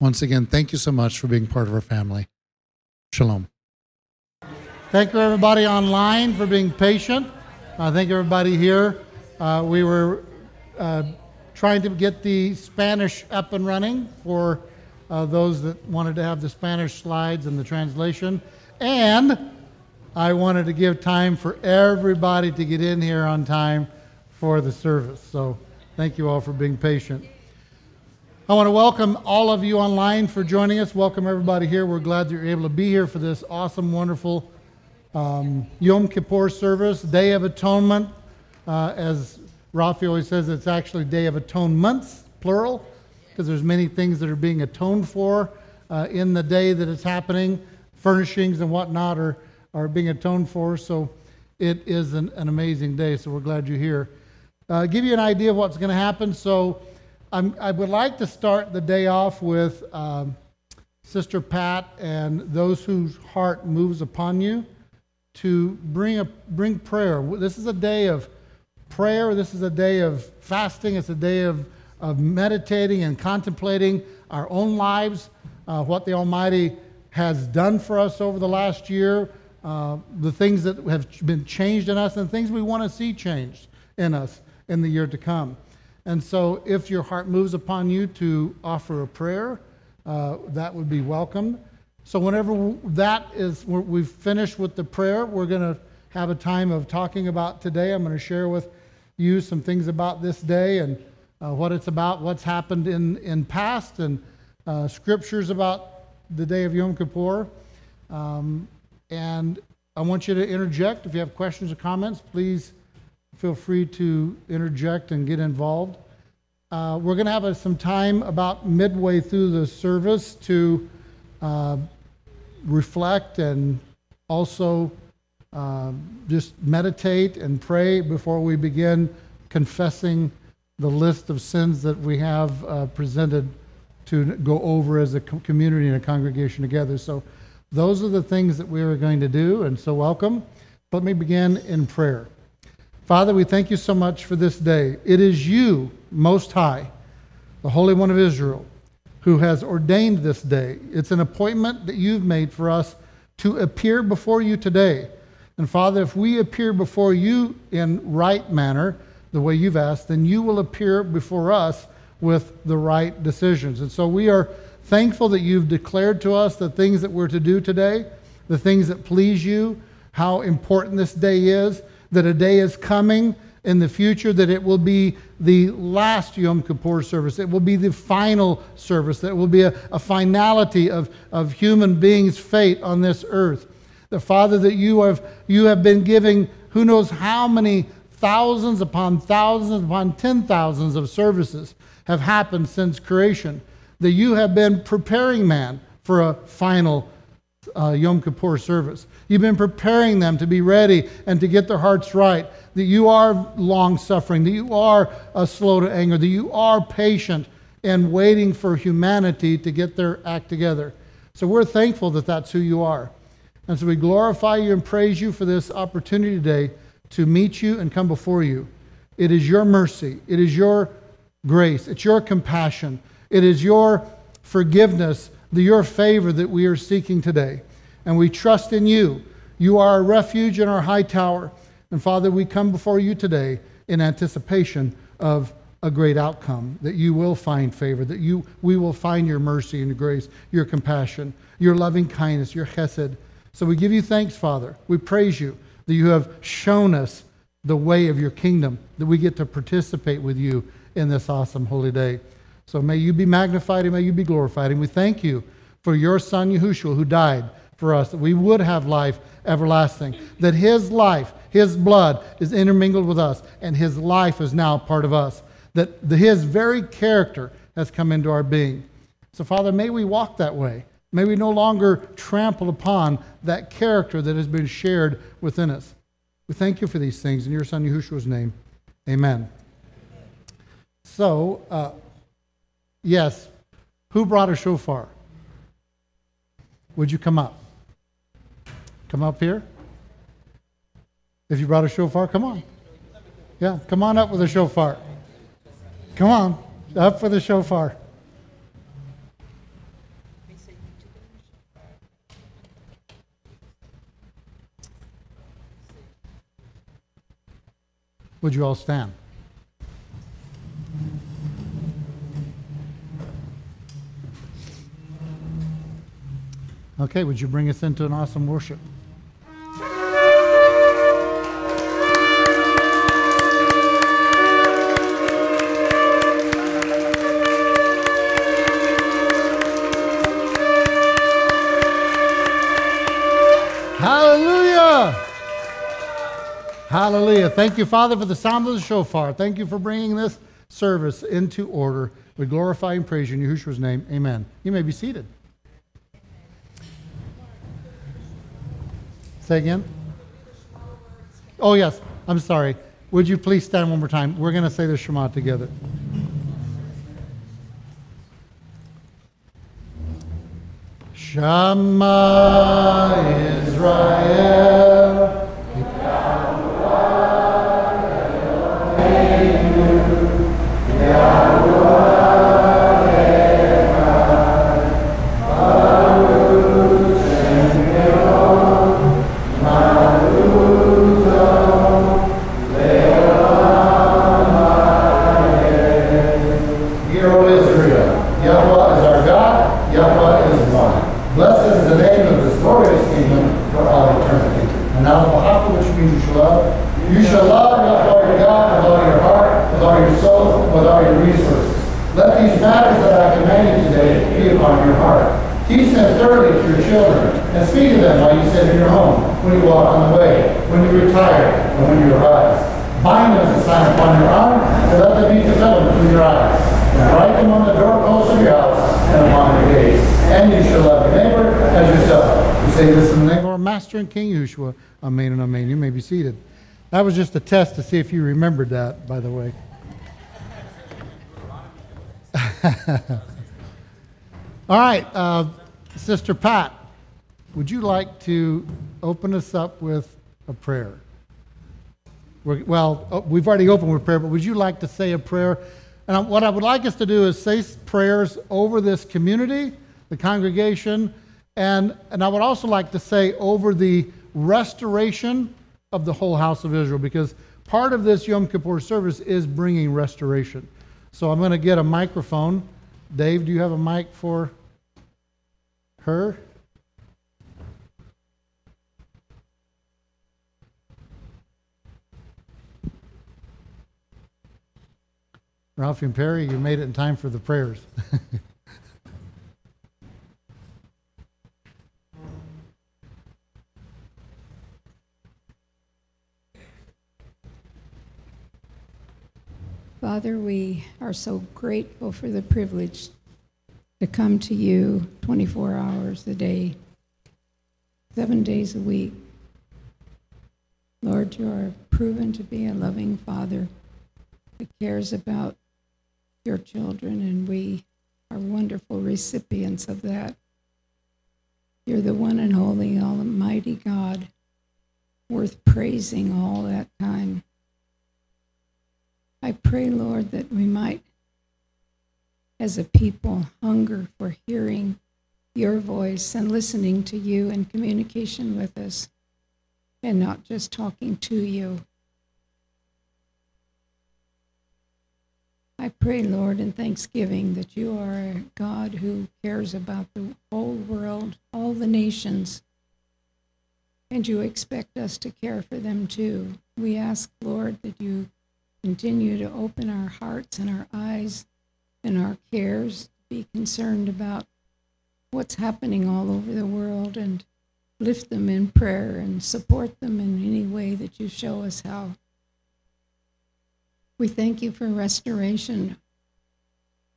Once again, thank you so much for being part of our family. Shalom. Thank you, everybody online, for being patient. Uh, thank everybody here. Uh, we were uh, trying to get the Spanish up and running for uh, those that wanted to have the Spanish slides and the translation. And I wanted to give time for everybody to get in here on time for the service. So thank you all for being patient. I want to welcome all of you online for joining us. Welcome everybody here. We're glad that you're able to be here for this awesome, wonderful um, Yom Kippur service, Day of Atonement. Uh, as Rafi always says, it's actually Day of Atonements, plural, because there's many things that are being atoned for uh, in the day that it's happening. Furnishings and whatnot are are being atoned for. So it is an, an amazing day. So we're glad you're here. Uh, give you an idea of what's going to happen. So I'm, i would like to start the day off with um, Sister Pat and those whose heart moves upon you to bring a bring prayer. This is a day of prayer. This is a day of fasting. It's a day of of meditating and contemplating our own lives, uh, what the Almighty has done for us over the last year, uh, the things that have been changed in us and things we want to see changed in us in the year to come. And so, if your heart moves upon you to offer a prayer, uh, that would be welcome. So, whenever that is, we've finished with the prayer, we're going to have a time of talking about today. I'm going to share with you some things about this day and uh, what it's about, what's happened in, in past, and uh, scriptures about the day of Yom Kippur. Um, and I want you to interject. If you have questions or comments, please feel free to interject and get involved. Uh, we're going to have a, some time about midway through the service to uh, reflect and also uh, just meditate and pray before we begin confessing the list of sins that we have uh, presented to go over as a community and a congregation together. So those are the things that we are going to do, and so welcome. Let me begin in prayer. Father, we thank you so much for this day. It is you, Most High, the Holy One of Israel, who has ordained this day. It's an appointment that you've made for us to appear before you today. And Father, if we appear before you in right manner, the way you've asked, then you will appear before us with the right decisions. And so we are thankful that you've declared to us the things that we're to do today, the things that please you, how important this day is, that a day is coming in the future, that it will be the last Yom Kippur service. It will be the final service. That will be a, a finality of, of human beings' fate on this earth. The Father, that you have, you have been giving who knows how many thousands upon thousands upon ten thousands of services have happened since creation that you have been preparing man for a final uh, Yom Kippur service. You've been preparing them to be ready and to get their hearts right. That you are long suffering, that you are uh, slow to anger, that you are patient and waiting for humanity to get their act together. So we're thankful that that's who you are. And so we glorify you and praise you for this opportunity today to meet you and come before you. It is your mercy, it is your grace, it's your compassion it is your forgiveness, the, your favor that we are seeking today. And we trust in you. You are our refuge and our high tower. And Father, we come before you today in anticipation of a great outcome, that you will find favor, that you, we will find your mercy and grace, your compassion, your loving kindness, your chesed. So we give you thanks, Father. We praise you that you have shown us the way of your kingdom, that we get to participate with you in this awesome holy day. So may you be magnified and may you be glorified. And we thank you for your son Yahushua who died for us, that we would have life everlasting, that his life, his blood is intermingled with us, and his life is now part of us, that the, his very character has come into our being. So, Father, may we walk that way. May we no longer trample upon that character that has been shared within us. We thank you for these things in your Son Yahushua's name. Amen. So, uh, yes, who brought a shofar? Would you come up? Come up here. If you brought a shofar, come on. Yeah, come on up with a shofar. Come on, up for the shofar. Would you all stand? Okay, would you bring us into an awesome worship? Hallelujah! Hallelujah. Thank you, Father, for the sound of the shofar. Thank you for bringing this service into order. We glorify and praise you in Yahushua's name. Amen. You may be seated. Say again? Oh, yes. I'm sorry. Would you please stand one more time? We're going to say the Shema together. Shema Israel. Test to see if you remembered that, by the way. All right, uh, Sister Pat, would you like to open us up with a prayer? We're, well, uh, we've already opened with prayer, but would you like to say a prayer? And what I would like us to do is say prayers over this community, the congregation, and, and I would also like to say over the restoration of the whole house of Israel, because part of this Yom Kippur service is bringing restoration. So I'm going to get a microphone. Dave, do you have a mic for her? Ralphie and Perry, you made it in time for the prayers. Father, we are so grateful for the privilege to come to you 24 hours a day, seven days a week. Lord, you are proven to be a loving Father who cares about your children, and we are wonderful recipients of that. You're the one and holy, almighty God, worth praising all that time. I pray, Lord, that we might, as a people, hunger for hearing your voice and listening to you in communication with us, and not just talking to you. I pray, Lord, in thanksgiving that you are a God who cares about the whole world, all the nations, and you expect us to care for them too. We ask, Lord, that you continue to open our hearts and our eyes and our cares be concerned about what's happening all over the world and lift them in prayer and support them in any way that you show us how. We thank you for restoration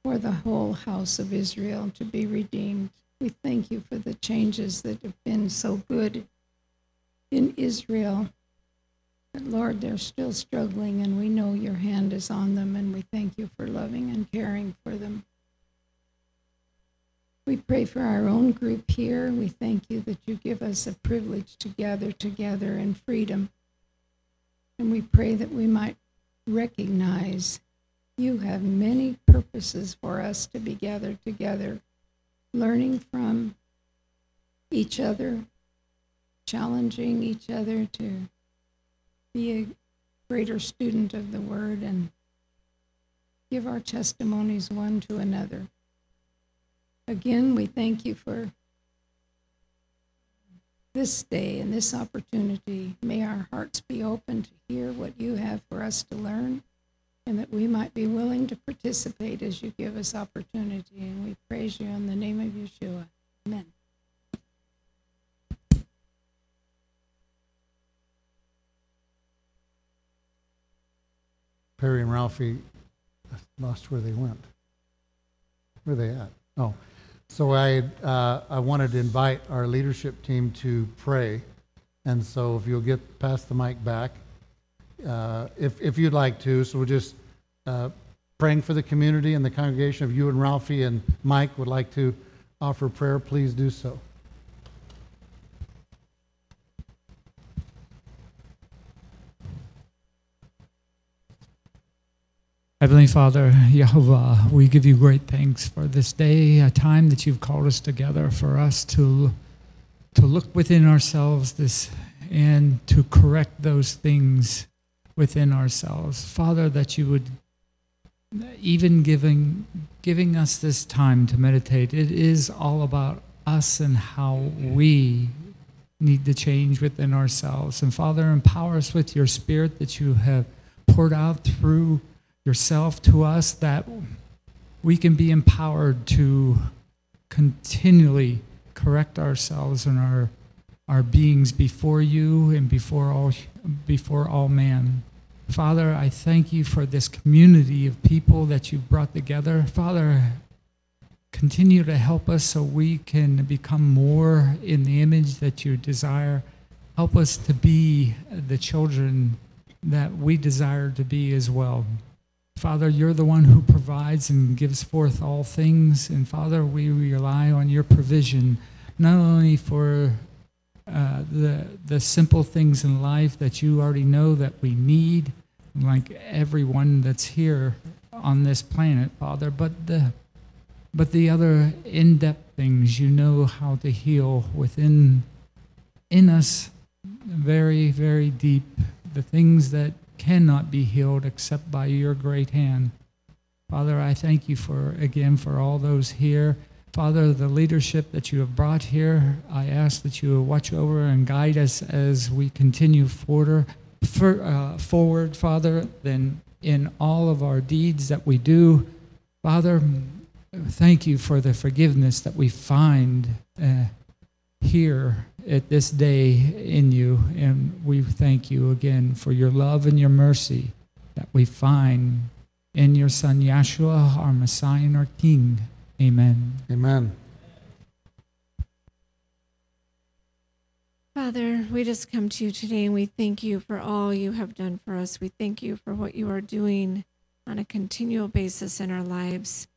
for the whole house of Israel to be redeemed. We thank you for the changes that have been so good in Israel. Lord, they're still struggling, and we know your hand is on them, and we thank you for loving and caring for them. We pray for our own group here. We thank you that you give us a privilege to gather together in freedom. And we pray that we might recognize you have many purposes for us to be gathered together, learning from each other, challenging each other to be a greater student of the word and give our testimonies one to another. Again, we thank you for this day and this opportunity. May our hearts be open to hear what you have for us to learn and that we might be willing to participate as you give us opportunity. And we praise you in the name of Yeshua. Amen. Perry and Ralphie lost where they went. Where are they at? Oh, so I uh, I wanted to invite our leadership team to pray, and so if you'll get pass the mic back, uh, if if you'd like to, so we're just uh, praying for the community and the congregation. If you and Ralphie and Mike would like to offer prayer, please do so. Heavenly Father, Yahovah, we give you great thanks for this day, a time that you've called us together for us to, to look within ourselves this and to correct those things within ourselves. Father, that you would even giving giving us this time to meditate, it is all about us and how we need to change within ourselves. And Father, empower us with your spirit that you have poured out through yourself to us that we can be empowered to continually correct ourselves and our our beings before you and before all before all man. Father, I thank you for this community of people that you've brought together. Father, continue to help us so we can become more in the image that you desire. Help us to be the children that we desire to be as well. Father, you're the one who provides and gives forth all things. And Father, we rely on your provision, not only for uh, the, the simple things in life that you already know that we need, like everyone that's here on this planet, Father, but the, but the other in-depth things you know how to heal within in us very, very deep, the things that cannot be healed except by your great hand. Father, I thank you for again for all those here. Father, the leadership that you have brought here, I ask that you watch over and guide us as we continue forward, for, uh, forward, Father, then in all of our deeds that we do. Father, thank you for the forgiveness that we find uh, here at this day in you. And we thank you again for your love and your mercy that we find in your Son, Yeshua, our Messiah and our King. Amen. Amen. Father, we just come to you today and we thank you for all you have done for us. We thank you for what you are doing on a continual basis in our lives.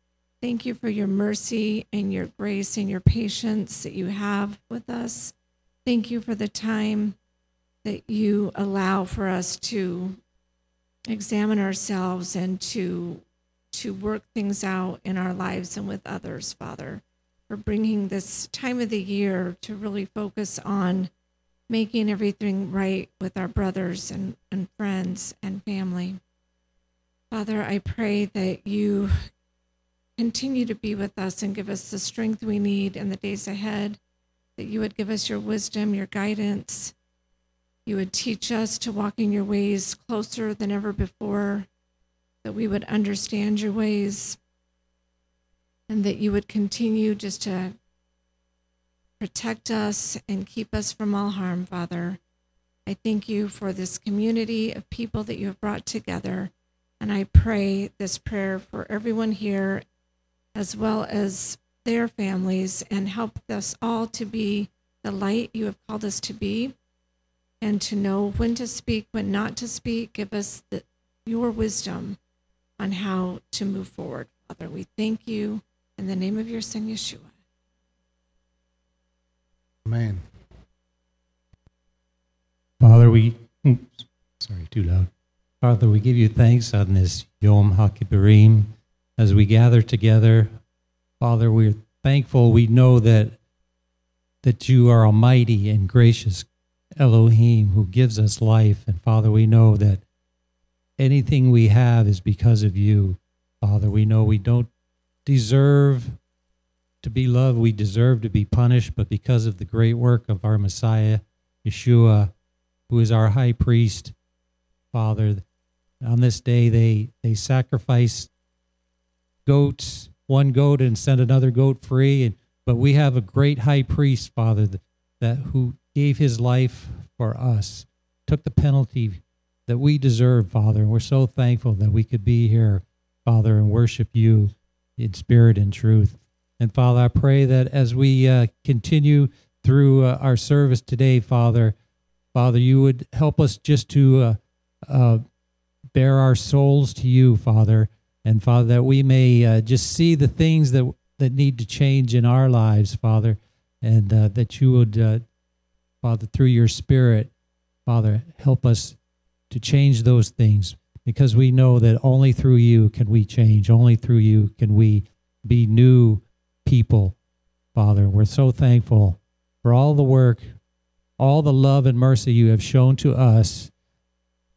Thank you for your mercy and your grace and your patience that you have with us. Thank you for the time that you allow for us to examine ourselves and to to work things out in our lives and with others, Father, for bringing this time of the year to really focus on making everything right with our brothers and, and friends and family. Father, I pray that you continue to be with us and give us the strength we need in the days ahead, that you would give us your wisdom, your guidance. You would teach us to walk in your ways closer than ever before, that we would understand your ways, and that you would continue just to protect us and keep us from all harm, Father. I thank you for this community of people that you have brought together. And I pray this prayer for everyone here as well as their families, and help us all to be the light you have called us to be and to know when to speak, when not to speak. Give us the, your wisdom on how to move forward. Father, we thank you in the name of your son, Yeshua. Amen. Father, we, oops, sorry, too loud. Father, we give you thanks on this Yom HaKippurim as we gather together. Father, we're thankful. We know that that you are almighty and gracious Elohim who gives us life. And Father, we know that anything we have is because of you. Father, we know we don't deserve to be loved. We deserve to be punished, but because of the great work of our Messiah, Yeshua, who is our high priest, Father, on this day they, they sacrifice goats, one goat and send another goat free. And, but we have a great high priest, Father, that, that who gave his life for us, took the penalty that we deserve, Father. And we're so thankful that we could be here, Father, and worship you in spirit and truth. And Father, I pray that as we uh, continue through uh, our service today, Father, Father, you would help us just to uh, uh, bear our souls to you, Father, and Father, that we may uh, just see the things that that need to change in our lives, Father, and uh, that you would, uh, Father, through your Spirit, Father, help us to change those things, because we know that only through you can we change. Only through you can we be new people, Father. We're so thankful for all the work, all the love and mercy you have shown to us,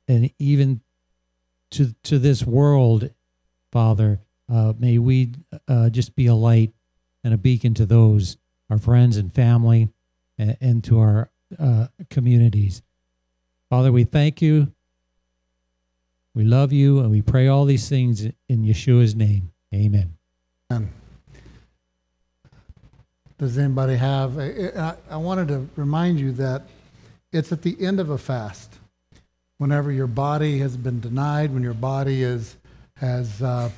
and even to to this world, Father. Uh, may we uh, just be a light and a beacon to those our friends and family, and, and to our uh, communities. Father, we thank you. We love you, and we pray all these things in Yeshua's name. Amen. Amen. Does anybody have? I, I wanted to remind you that it's at the end of a fast. Whenever your body has been denied, when your body is has uh,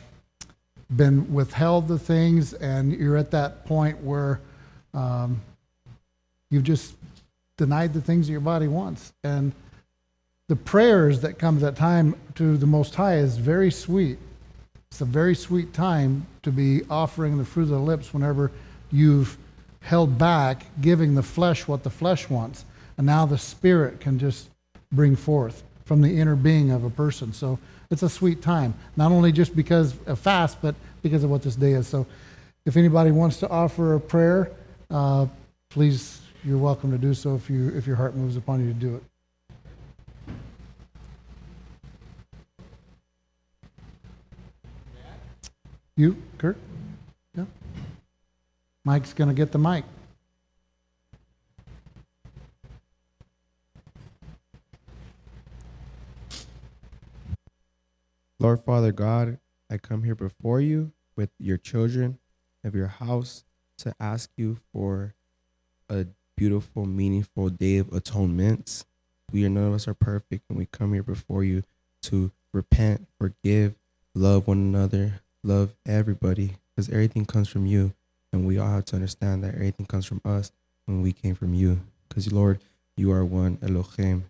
been withheld the things, and you're at that point where um, you've just denied the things that your body wants, and the prayers that comes at time to the Most High is very sweet. It's a very sweet time to be offering the fruit of the lips whenever you've held back, giving the flesh what the flesh wants. And now the spirit can just bring forth from the inner being of a person. So it's a sweet time, not only just because of fast, but because of what this day is. So if anybody wants to offer a prayer, uh, please, you're welcome to do so if, you, if your heart moves upon you to do it. You, Kurt? Yeah. Mike's going to get the mic. Lord Father God, I come here before you with your children of your house to ask you for a beautiful, meaningful day of atonement. We are none of us are perfect, and we come here before you to repent, forgive, love one another, love everybody, because everything comes from you, and we all have to understand that everything comes from us when we came from you. Because Lord, you are one Elohim.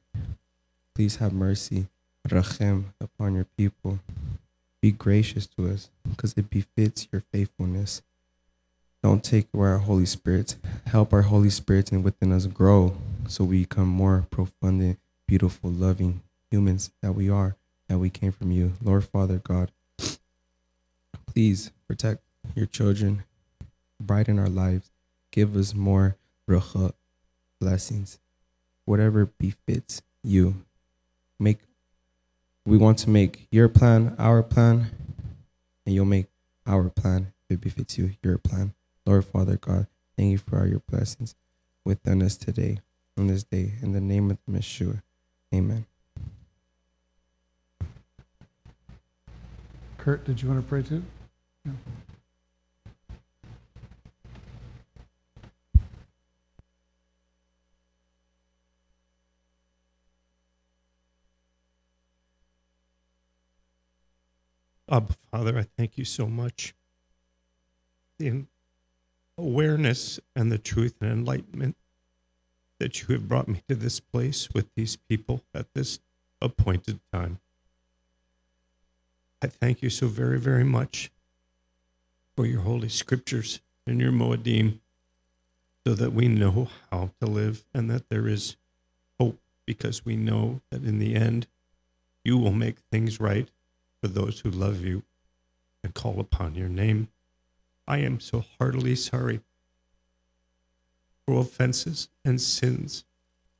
Please have mercy, Rachem, upon your people. Be gracious to us, because it befits your faithfulness. Don't take away our Holy Spirit. Help our Holy Spirit and within us grow so we become more profound and beautiful, loving humans that we are, that we came from you. Lord Father God, please protect your children, brighten our lives, give us more bracha blessings, whatever befits you. Make we want to make your plan our plan, and you'll make our plan if it befits you, your plan. Lord Father God, thank you for all your blessings within us today, on this day, in the name of the Yeshua. Amen. Kurt, did you want to pray too? Yeah. Abba, Father, I thank you so much the awareness and the truth and enlightenment that you have brought me to this place with these people at this appointed time. I thank you so very, very much for your holy scriptures and your Moedim so that we know how to live and that there is hope because we know that in the end you will make things right for those who love you and call upon your name. I am so heartily sorry for offenses and sins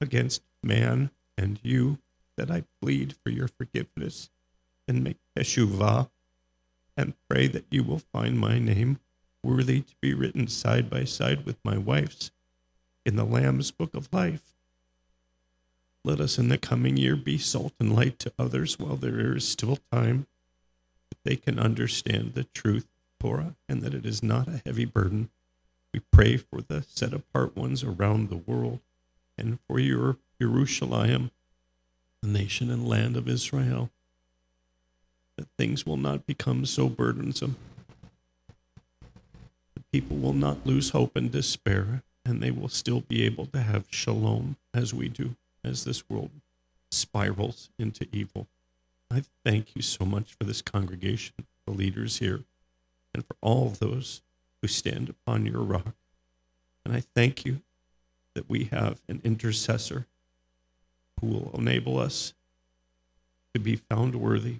against man and you that I plead for your forgiveness and make teshuvah and pray that you will find my name worthy to be written side by side with my wife's in the Lamb's book of life. Let us in the coming year be salt and light to others while there is still time that they can understand the truth Torah and that it is not a heavy burden. We pray for the set apart ones around the world and for your Jerusalem, the nation and land of Israel, that things will not become so burdensome The people will not lose hope and despair, and they will still be able to have shalom as we do, as this world spirals into evil. I thank you so much for this congregation, the leaders here, and for all those who stand upon your rock. And I thank you that we have an intercessor who will enable us to be found worthy.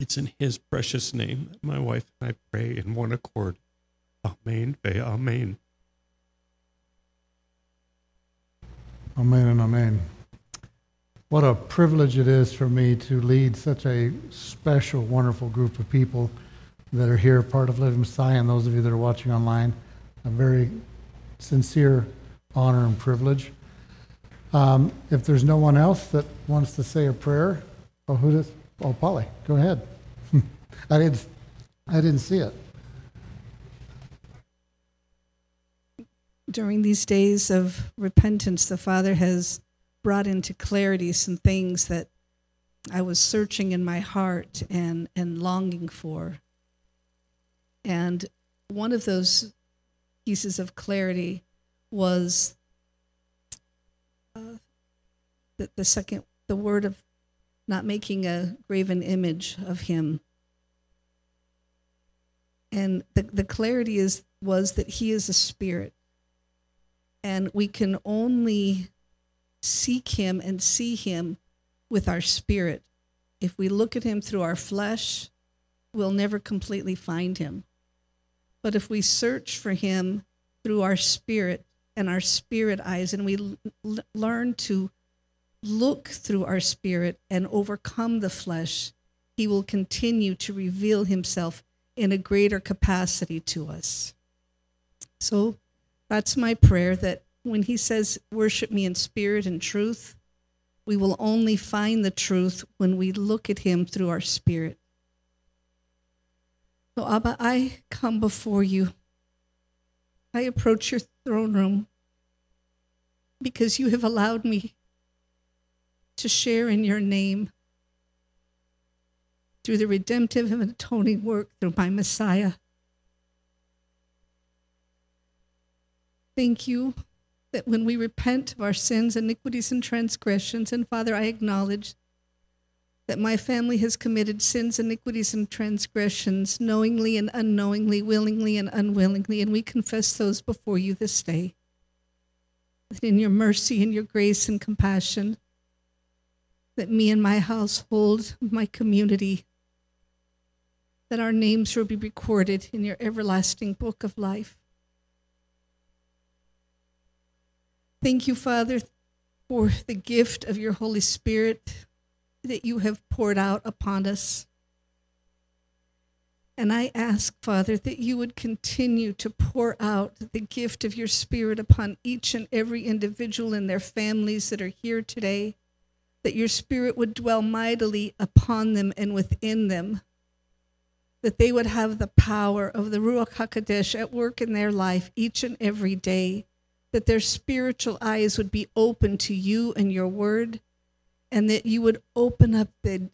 It's in his precious name that my wife and I pray in one accord. Amen. Amen. Amen and amen. What a privilege it is for me to lead such a special, wonderful group of people that are here, part of Living Messiah, and those of you that are watching online. A very sincere honor and privilege. Um, if there's no one else that wants to say a prayer, oh, who does? Oh, Polly, go ahead. I didn't, I didn't see it. during these days of repentance, the Father has brought into clarity some things that I was searching in my heart and, and longing for. And one of those pieces of clarity was uh, the, the second, the word of not making a graven image of him. And the, the clarity is was that he is a spirit and we can only seek him and see him with our spirit. If we look at him through our flesh, we'll never completely find him. But if we search for him through our spirit and our spirit eyes, and we l- learn to look through our spirit and overcome the flesh, he will continue to reveal himself in a greater capacity to us. So that's my prayer that when he says, worship me in spirit and truth, we will only find the truth when we look at him through our spirit. So, Abba, I come before you. I approach your throne room because you have allowed me to share in your name through the redemptive and atoning work through my Messiah. Thank you that when we repent of our sins, iniquities, and transgressions, and Father, I acknowledge that my family has committed sins, iniquities, and transgressions knowingly and unknowingly, willingly and unwillingly, and we confess those before you this day. That in your mercy and your grace and compassion, that me and my household, my community, that our names will be recorded in your everlasting book of life. Thank you, Father, for the gift of your Holy Spirit that you have poured out upon us. And I ask, Father, that you would continue to pour out the gift of your Spirit upon each and every individual and their families that are here today, that your Spirit would dwell mightily upon them and within them, that they would have the power of the Ruach HaKodesh at work in their life each and every day that their spiritual eyes would be open to you and your word, and that you would open up the,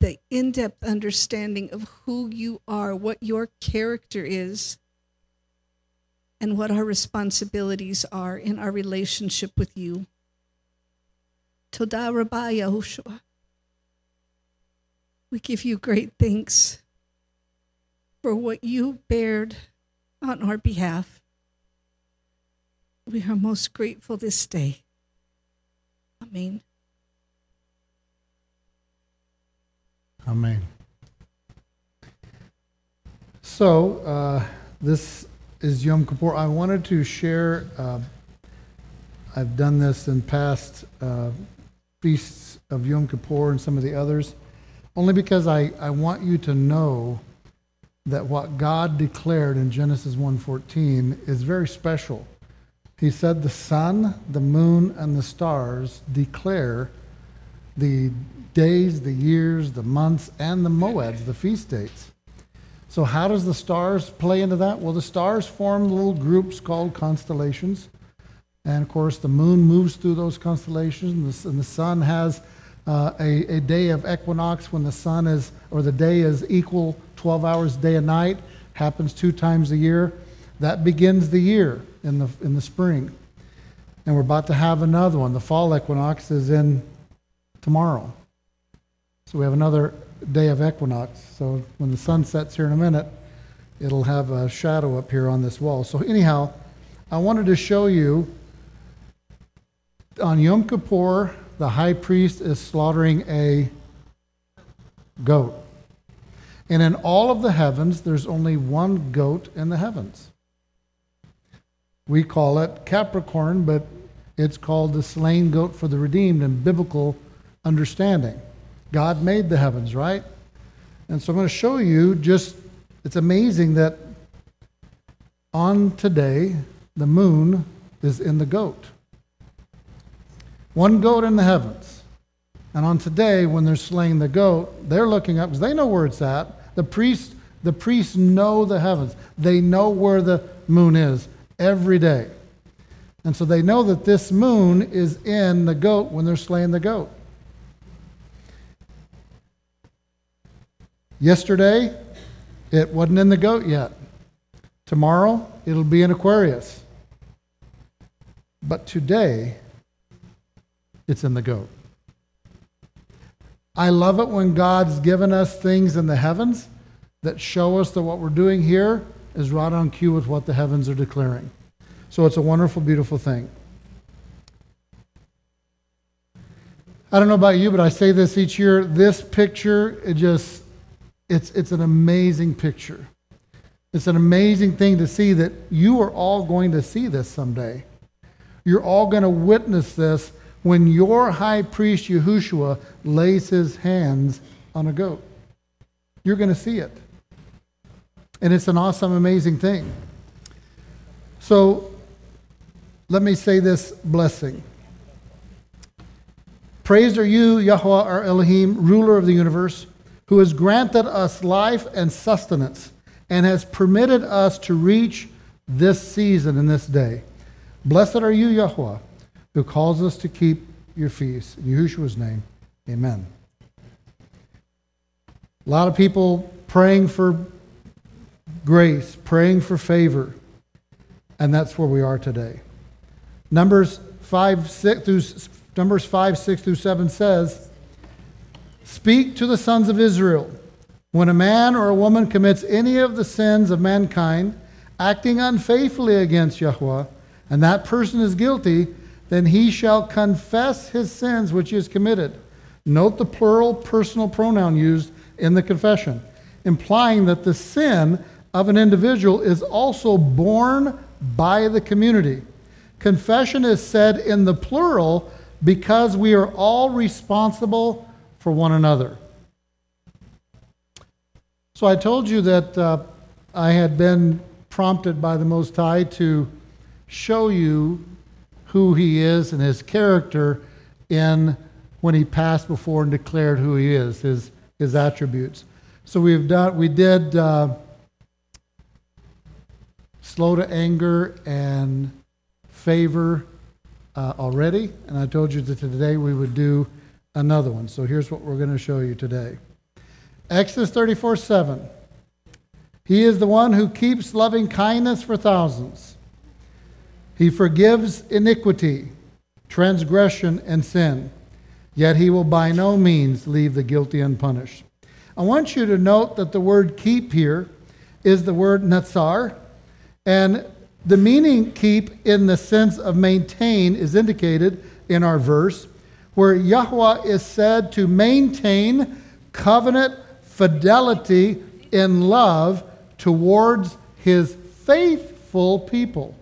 the in depth understanding of who you are, what your character is, and what our responsibilities are in our relationship with you. Toda Rabbi Yahushua. We give you great thanks for what you bared on our behalf. We are most grateful this day. Amen. Amen. So, uh, this is Yom Kippur. I wanted to share, uh, I've done this in past uh, feasts of Yom Kippur and some of the others, only because I, I want you to know that what God declared in Genesis 1:14 is very special. He said the sun, the moon, and the stars declare the days, the years, the months, and the moeds, the feast dates. So, how does the stars play into that? Well, the stars form little groups called constellations. And of course, the moon moves through those constellations, and the, sun has uh, a, a day of equinox when the sun is, or the day is equal 12 hours day and night, happens two times a year. That begins the year in the, in the spring. And we're about to have another one. The fall equinox is in tomorrow. So we have another day of equinox. So when the sun sets here in a minute, it'll have a shadow up here on this wall. So, anyhow, I wanted to show you on Yom Kippur, the high priest is slaughtering a goat. And in all of the heavens, there's only one goat in the heavens. We call it Capricorn, but it's called the slain goat for the redeemed in biblical understanding. God made the heavens, right? And so I'm going to show you just, it's amazing that on today, the moon is in the goat. One goat in the heavens. And on today, when they're slaying the goat, they're looking up because they know where it's at. The priests, the priests know the heavens. They know where the moon is every day. And so they know that this moon is in the goat when they're slaying the goat. Yesterday, it wasn't in the goat yet. Tomorrow, it'll be in Aquarius. But today, it's in the goat. I love it when God's given us things in the heavens that show us that what we're doing here is right on cue with what the heavens are declaring. So it's a wonderful, beautiful thing. I don't know about you, but I say this each year. This picture, it just it's, it's an amazing picture. It's an amazing thing to see that you are all going to see this someday. You're all going to witness this when your high priest Yahushua lays his hands on a goat. You're going to see it. And it's an awesome, amazing thing. So let me say this blessing. Praised are you, Yahweh, our Elohim, ruler of the universe who has granted us life and sustenance and has permitted us to reach this season and this day. Blessed are you, Yahweh, who calls us to keep your feast. In Yahushua's name, amen. A lot of people praying for grace, praying for favor, and that's where we are today. Numbers 5, 6 through, Numbers 5, 6 through 7 says, Speak to the sons of Israel. When a man or a woman commits any of the sins of mankind, acting unfaithfully against Yahweh, and that person is guilty, then he shall confess his sins which he has committed. Note the plural personal pronoun used in the confession, implying that the sin of an individual is also borne by the community. Confession is said in the plural because we are all responsible for one another. So I told you that uh, I had been prompted by the Most High to show you who He is and His character in when He passed before and declared who He is, His His attributes. So we've done we did uh, slow to anger and favor uh, already, and I told you that today we would do another one. So here's what we're going to show you today Exodus 34 7. He is the one who keeps loving kindness for thousands, He forgives iniquity, transgression, and sin, yet he will by no means leave the guilty unpunished. I want you to note that the word keep here is the word natsar, and the meaning keep in the sense of maintain is indicated in our verse, where Yahweh is said to maintain covenant fidelity in love towards his faithful people.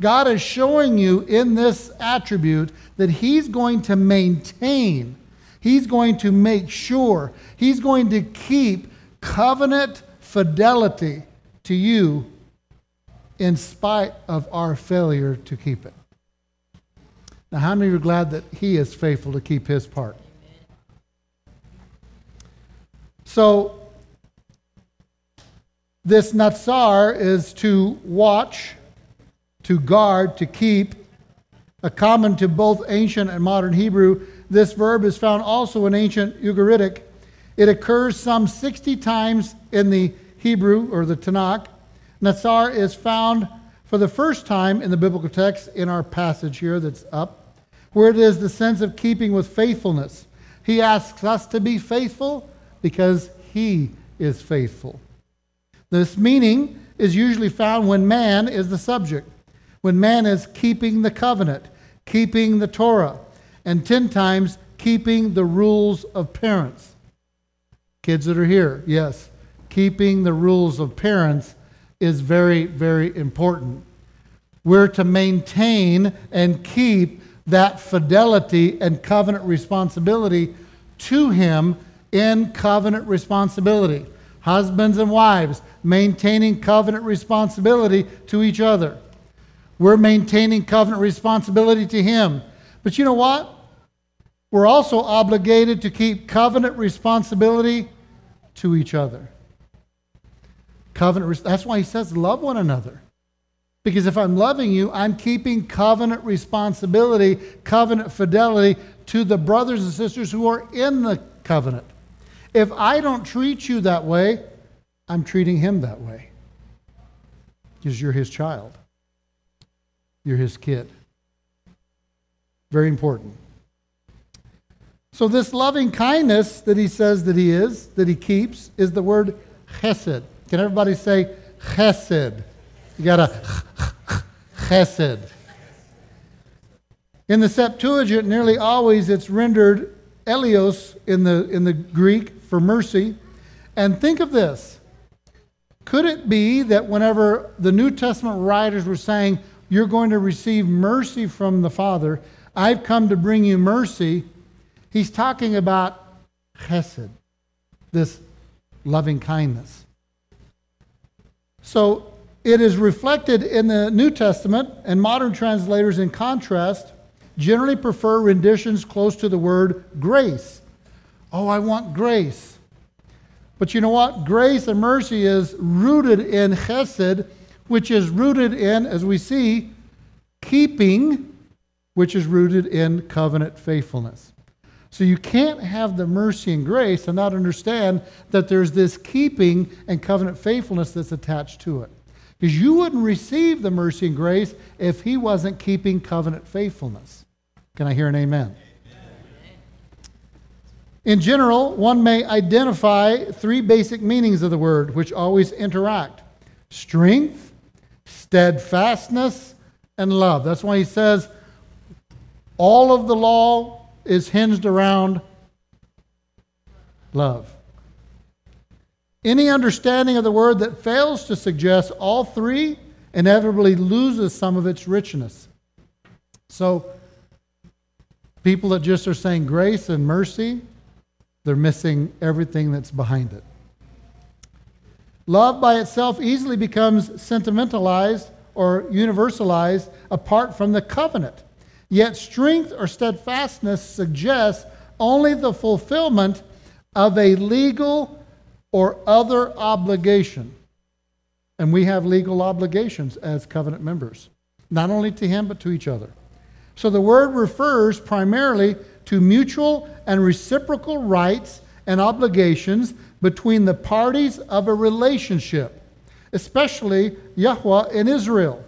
God is showing you in this attribute that He's going to maintain, He's going to make sure, He's going to keep covenant fidelity to you in spite of our failure to keep it. Now, how many are glad that He is faithful to keep His part? So, this natsar is to watch to guard, to keep, a common to both ancient and modern Hebrew. This verb is found also in ancient Ugaritic. It occurs some 60 times in the Hebrew or the Tanakh. Natsar is found for the first time in the biblical text in our passage here that's up, where it is the sense of keeping with faithfulness. He asks us to be faithful because he is faithful. This meaning is usually found when man is the subject when man is keeping the covenant, keeping the Torah, and 10 times keeping the rules of parents. Kids that are here, yes, keeping the rules of parents is very, very important. We're to maintain and keep that fidelity and covenant responsibility to Him in covenant responsibility. Husbands and wives maintaining covenant responsibility to each other. We're maintaining covenant responsibility to Him. But you know what? We're also obligated to keep covenant responsibility to each other. Covenant, that's why He says, love one another. Because if I'm loving you, I'm keeping covenant responsibility, covenant fidelity to the brothers and sisters who are in the covenant. If I don't treat you that way, I'm treating him that way. Because you're his child. You're his kid. Very important. So, this loving kindness that he says that he is, that he keeps, is the word chesed. Can everybody say chesed? You got a chesed. In the Septuagint, nearly always it's rendered eleos in the, in the Greek for mercy. And think of this. Could it be that whenever the New Testament writers were saying, you're going to receive mercy from the Father. I've come to bring you mercy. He's talking about chesed, this loving kindness. So it is reflected in the New Testament, and modern translators, in contrast, generally prefer renditions close to the word grace. Oh, I want grace. But you know what? Grace and mercy is rooted in chesed which is rooted in, as we see, keeping, which is rooted in covenant faithfulness. So you can't have the mercy and grace and not understand that there's this keeping and covenant faithfulness that's attached to it. Because you wouldn't receive the mercy and grace if he wasn't keeping covenant faithfulness. Can I hear an amen? In general, one may identify three basic meanings of the word which always interact strength, steadfastness, and love. That's why he says all of the law is hinged around love. Any understanding of the word that fails to suggest all three inevitably loses some of its richness. So, people that just are saying grace and mercy, they're missing everything that's behind it. Love by itself easily becomes sentimentalized or universalized apart from the covenant. Yet strength or steadfastness suggests only the fulfillment of a legal or other obligation. And we have legal obligations as covenant members, not only to him, but to each other. So the word refers primarily to mutual and reciprocal rights and obligations between the parties of a relationship, especially Yahweh and Israel.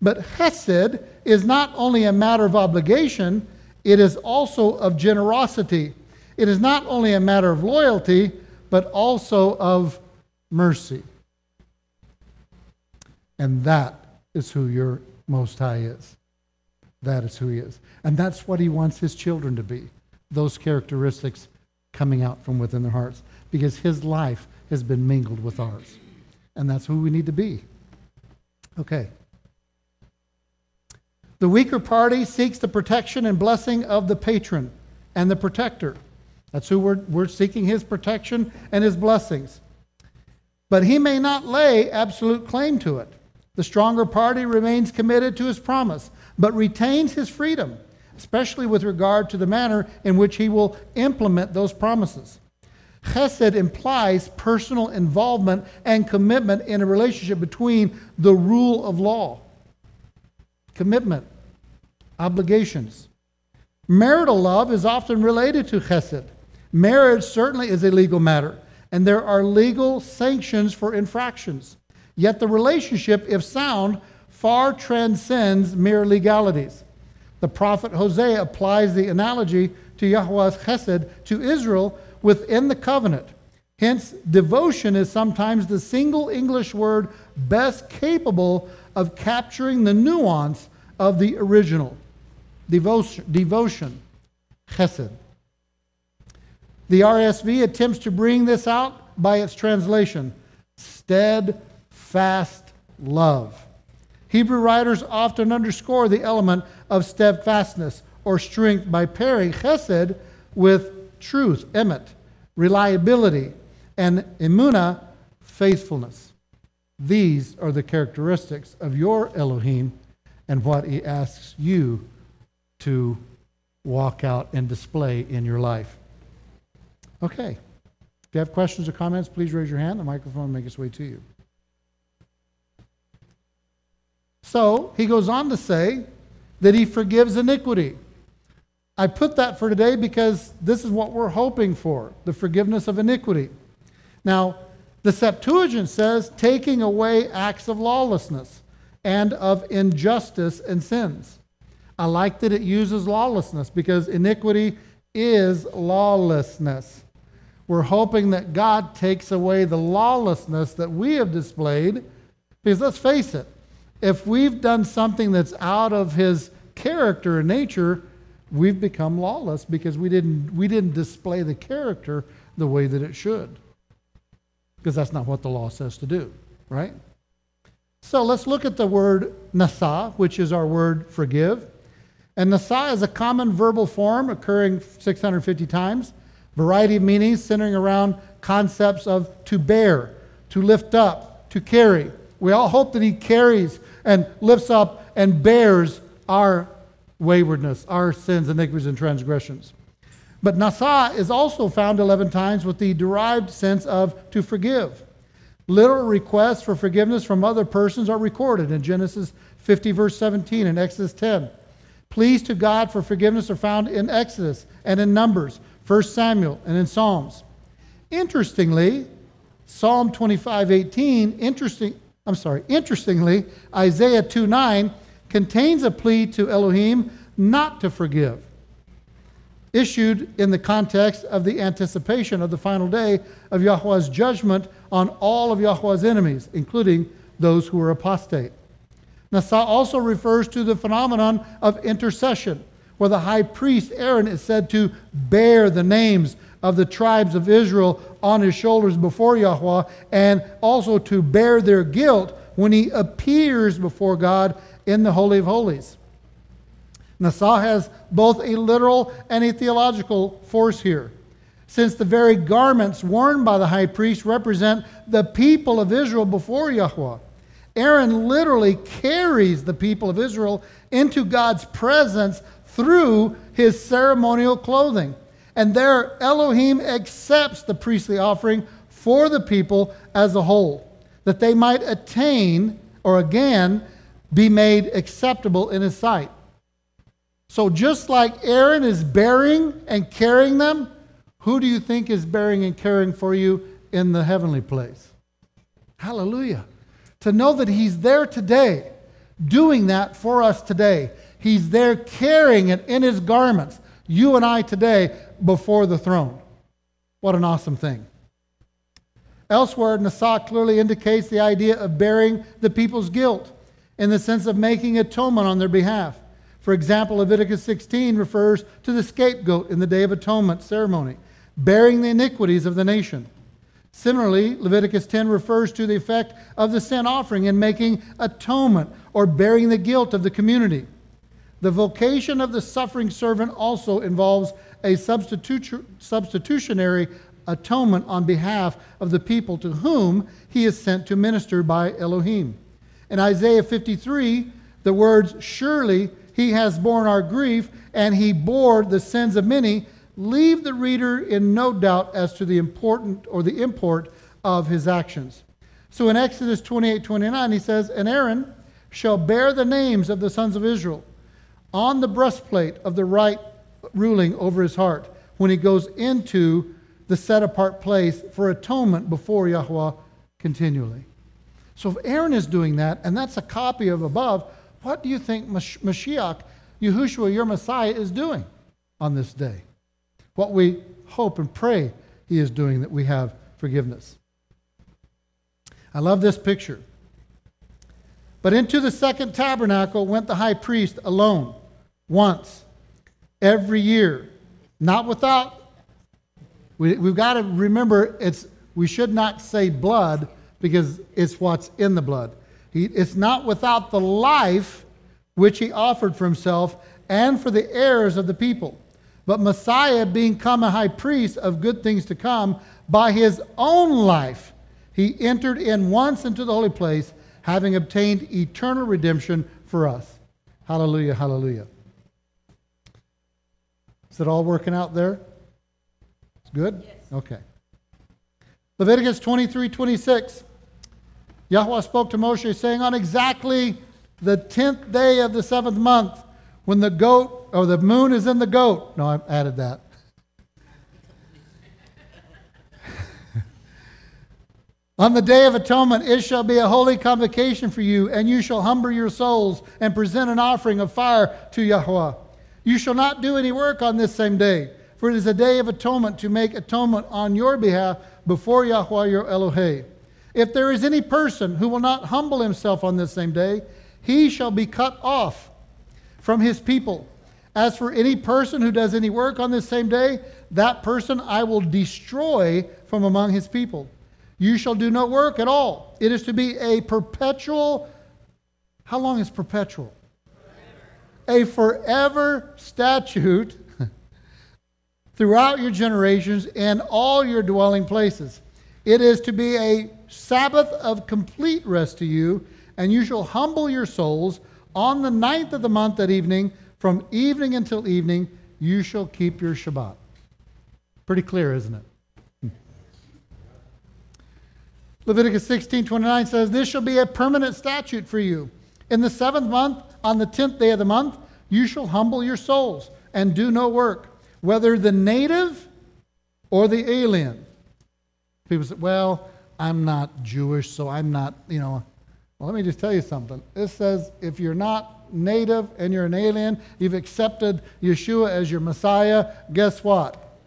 But Hesed is not only a matter of obligation, it is also of generosity. It is not only a matter of loyalty, but also of mercy. And that is who your Most High is. That is who He is. And that's what He wants His children to be those characteristics coming out from within their hearts because His life has been mingled with ours. And that's who we need to be. Okay. The weaker party seeks the protection and blessing of the patron and the protector. That's who we're, we're seeking his protection and his blessings. But he may not lay absolute claim to it. The stronger party remains committed to his promise, but retains his freedom, especially with regard to the manner in which he will implement those promises. Chesed implies personal involvement and commitment in a relationship between the rule of law, commitment, obligations. Marital love is often related to chesed. Marriage certainly is a legal matter, and there are legal sanctions for infractions. Yet the relationship, if sound, far transcends mere legalities. The prophet Hosea applies the analogy to Yahweh's chesed to Israel within the covenant. Hence, devotion is sometimes the single English word best capable of capturing the nuance of the original. Devotion, devotion chesed. The RSV attempts to bring this out by its translation steadfast love. Hebrew writers often underscore the element of steadfastness or strength by pairing chesed with truth, emet, reliability, and emuna, faithfulness. These are the characteristics of your Elohim and what he asks you to walk out and display in your life. Okay. If you have questions or comments, please raise your hand. The microphone will make its way to you. So he goes on to say that he forgives iniquity. I put that for today because this is what we're hoping for the forgiveness of iniquity. Now, the Septuagint says taking away acts of lawlessness and of injustice and sins. I like that it uses lawlessness because iniquity is lawlessness. We're hoping that God takes away the lawlessness that we have displayed because let's face it, if we've done something that's out of his character and nature, we've become lawless because we didn't, we didn't display the character the way that it should. Because that's not what the law says to do, right? So let's look at the word nasa, which is our word forgive. And nasa is a common verbal form occurring 650 times, variety of meanings centering around concepts of to bear, to lift up, to carry. We all hope that he carries and lifts up and bears our waywardness, our sins, iniquities, and transgressions. But nasa is also found 11 times with the derived sense of to forgive. Literal requests for forgiveness from other persons are recorded in Genesis 50, verse 17, and Exodus 10. Pleas to God for forgiveness are found in Exodus and in Numbers, 1 Samuel, and in Psalms. Interestingly, Psalm 25, 18, interesting, I'm sorry, interestingly, Isaiah 2 9 contains a plea to Elohim not to forgive, issued in the context of the anticipation of the final day of Yahweh's judgment on all of Yahweh's enemies, including those who are apostate. Nasa also refers to the phenomenon of intercession, where the high priest Aaron is said to bear the names of the tribes of Israel on his shoulders before Yahweh, and also to bear their guilt when he appears before God in the Holy of Holies. Nasa has both a literal and a theological force here, since the very garments worn by the high priest represent the people of Israel before Yahweh. Aaron literally carries the people of Israel into God's presence through his ceremonial clothing. And there, Elohim accepts the priestly offering for the people as a whole, that they might attain, or again, be made acceptable in his sight. So just like Aaron is bearing and carrying them, who do you think is bearing and carrying for you in the heavenly place? Hallelujah. To know that he's there today, doing that for us today. He's there carrying it in his garments, you and I today, before the throne. What an awesome thing. Elsewhere, Nasa clearly indicates the idea of bearing the people's guilt in the sense of making atonement on their behalf. For example, Leviticus 16 refers to the scapegoat in the Day of Atonement ceremony, bearing the iniquities of the nation. Similarly, Leviticus 10 refers to the effect of the sin offering in making atonement or bearing the guilt of the community. The vocation of the suffering servant also involves a substitutionary atonement on behalf of the people to whom he is sent to minister by Elohim. In Isaiah 53, the words, Surely he has borne our grief, and he bore the sins of many, leave the reader in no doubt as to the important or the import of his actions. So in Exodus 28 29, he says, And Aaron shall bear the names of the sons of Israel on the breastplate of the right ruling over his heart when he goes into the set apart place for atonement before Yahweh continually. So if Aaron is doing that, and that's a copy of above, what do you think Mashiach, Yahushua, your Messiah, is doing on this day? What we hope and pray he is doing that we have forgiveness. I love this picture. But into the second tabernacle went the high priest alone, once, every year, not without. We, we've got to remember it's, we should not say blood because it's what's in the blood. He, it's not without the life which he offered for himself and for the heirs of the people. But Messiah, being come a high priest of good things to come, by his own life, he entered in once into the holy place, having obtained eternal redemption for us. Hallelujah, hallelujah. Is it all working out there? It's good? Yes. Okay. Leviticus 23 26. Yahweh spoke to Moshe, saying, On exactly the tenth day of the seventh month, when the goat or the moon is in the goat. No, I added that. On the day of atonement, it shall be a holy convocation for you, and you shall humble your souls and present an offering of fire to Yahweh. You shall not do any work on this same day, for it is a day of atonement to make atonement on your behalf before Yahweh your Elohim. If there is any person who will not humble himself on this same day, he shall be cut off from his people. As for any person who does any work on this same day, that person I will destroy from among his people. You shall do no work at all. It is to be a perpetual. How long is perpetual? A forever statute throughout your generations and all your dwelling places. It is to be a Sabbath of complete rest to you, and you shall humble your souls. On the ninth of the month at evening, from evening until evening, you shall keep your Shabbat. Pretty clear, isn't it? Hmm. Leviticus 16 29 says, This shall be a permanent statute for you. In the seventh month, on the tenth day of the month, you shall humble your souls and do no work, whether the native or the alien. People say, Well, I'm not Jewish, so I'm not, you know. Well, let me just tell you something. It says if you're not native and you're an alien, you've accepted Yeshua as your Messiah, guess what?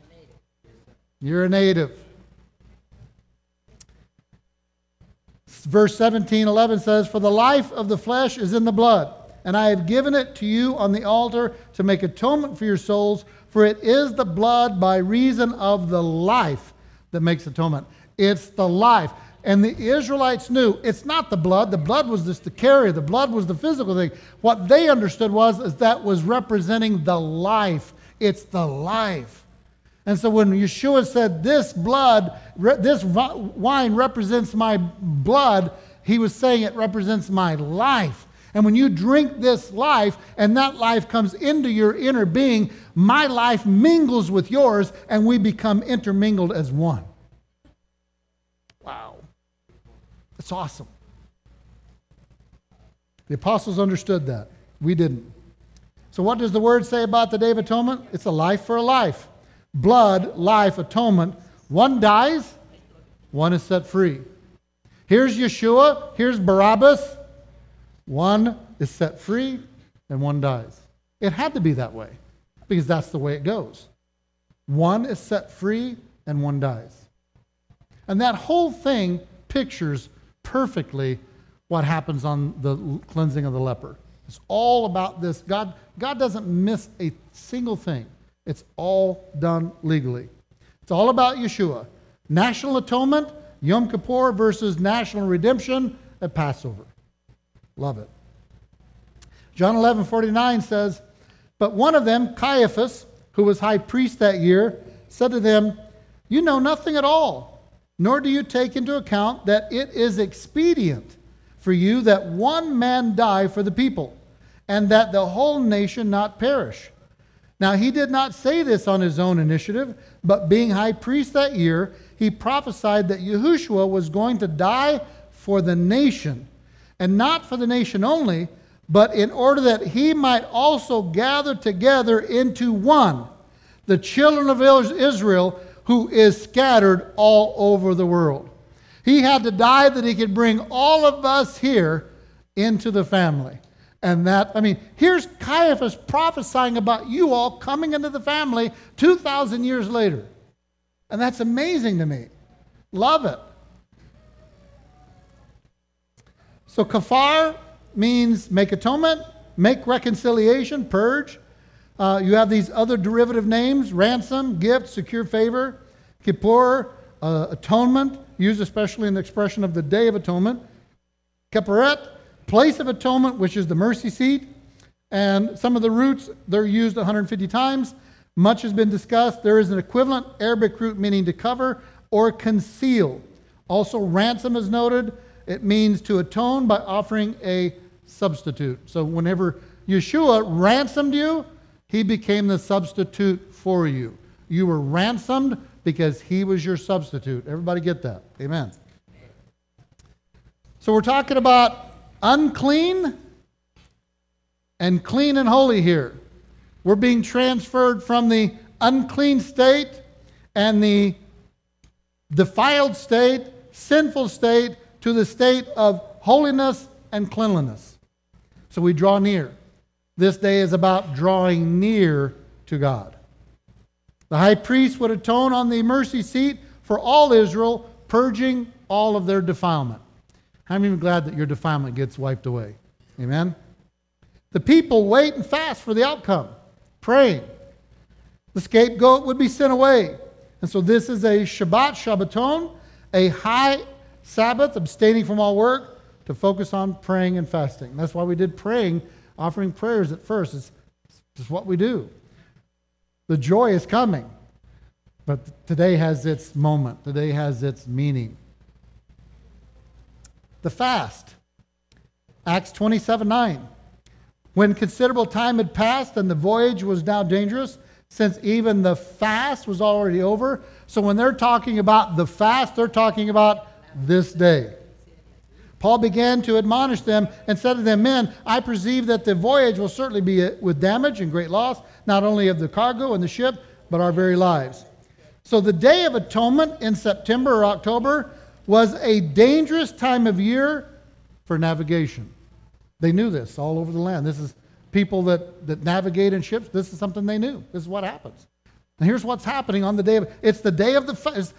You're a native. Verse 17, 11 says, For the life of the flesh is in the blood, and I have given it to you on the altar to make atonement for your souls, for it is the blood by reason of the life that makes atonement. It's the life. And the Israelites knew it's not the blood. The blood was just the carrier. The blood was the physical thing. What they understood was is that was representing the life. It's the life. And so when Yeshua said, This blood, this wine represents my blood, he was saying it represents my life. And when you drink this life and that life comes into your inner being, my life mingles with yours and we become intermingled as one. Wow. That's awesome. The apostles understood that. We didn't. So, what does the word say about the Day of Atonement? It's a life for a life. Blood, life, atonement. One dies, one is set free. Here's Yeshua, here's Barabbas. One is set free and one dies. It had to be that way because that's the way it goes. One is set free and one dies. And that whole thing pictures perfectly what happens on the cleansing of the leper. It's all about this. God, God doesn't miss a single thing. It's all done legally. It's all about Yeshua. National atonement, Yom Kippur versus national redemption at Passover. Love it. John 11, 49 says, But one of them, Caiaphas, who was high priest that year, said to them, You know nothing at all, nor do you take into account that it is expedient for you that one man die for the people, and that the whole nation not perish. Now, he did not say this on his own initiative, but being high priest that year, he prophesied that Yahushua was going to die for the nation, and not for the nation only, but in order that he might also gather together into one the children of Israel who is scattered all over the world. He had to die that he could bring all of us here into the family. And that, I mean, here's Caiaphas prophesying about you all coming into the family 2,000 years later. And that's amazing to me. Love it. So, kafar means make atonement, make reconciliation, purge. Uh, you have these other derivative names ransom, gift, secure favor, kippur, uh, atonement, used especially in the expression of the Day of Atonement. Kepharet, place of atonement, which is the mercy seat. And some of the roots, they're used 150 times. Much has been discussed. There is an equivalent Arabic root meaning to cover or conceal. Also, ransom is noted. It means to atone by offering a substitute. So, whenever Yeshua ransomed you, he became the substitute for you. You were ransomed because he was your substitute. Everybody get that? Amen. So, we're talking about unclean and clean and holy here. We're being transferred from the unclean state and the defiled state, sinful state, to the state of holiness and cleanliness. So we draw near. This day is about drawing near to God. The high priest would atone on the mercy seat for all Israel, purging all of their defilement. I'm even glad that your defilement gets wiped away? Amen? The people wait and fast for the outcome, praying. The scapegoat would be sent away. And so this is a Shabbat, Shabbaton, a high Sabbath, abstaining from all work, to focus on praying and fasting. That's why we did praying, offering prayers at first. It's, it's what we do. The joy is coming. But today has its moment, today has its meaning the fast. Acts 27 9. When considerable time had passed and the voyage was now dangerous, since even the fast was already over. So when they're talking about the fast, they're talking about this day. Paul began to admonish them and said to them, Men, I perceive that the voyage will certainly be with damage and great loss, not only of the cargo and the ship, but our very lives. So the Day of Atonement in September or October was a dangerous time of year for navigation. They knew this all over the land. This is people that, that navigate in ships. This is something they knew. This is what happens. And here's what's happening on the day of it's the day of the.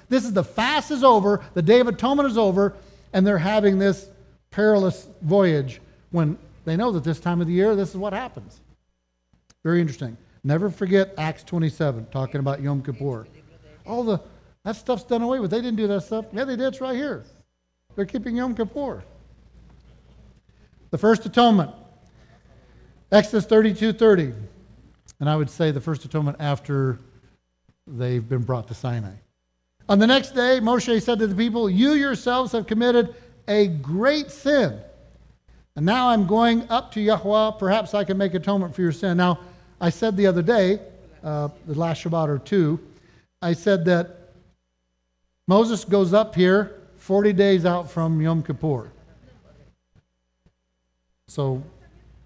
This is the fast is over, the day of atonement is over, and they're having this perilous voyage when they know that this time of the year this is what happens. Very interesting. Never forget Acts 27, talking about Yom Kippur. All the that stuff's done away with. They didn't do that stuff. Yeah, they did. It's right here. They're keeping Yom Kippur. The first atonement. Exodus 32 30. And I would say the first atonement after they've been brought to Sinai. On the next day, Moshe said to the people, You yourselves have committed a great sin. And now I'm going up to Yahweh. Perhaps I can make atonement for your sin. Now, I said the other day, uh, the last Shabbat or two, I said that Moses goes up here 40 days out from Yom Kippur. So,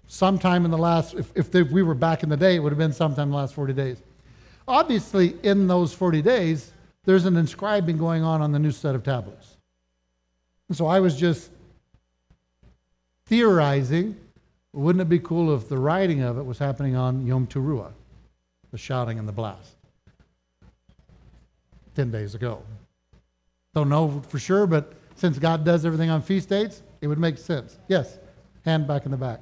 sometime in the last, if, if, they, we were back in the day, it would have been sometime in the last 40 days. Obviously, in those 40 days, there's an inscribing going on on the new set of tablets. And so I was just theorizing Wouldn't it be cool if the writing of it was happening on Yom Teruah, the shouting and the blast, 10 days ago? Don't know for sure, but since God does everything on feast dates, it would make sense. Yes, hand back in the back.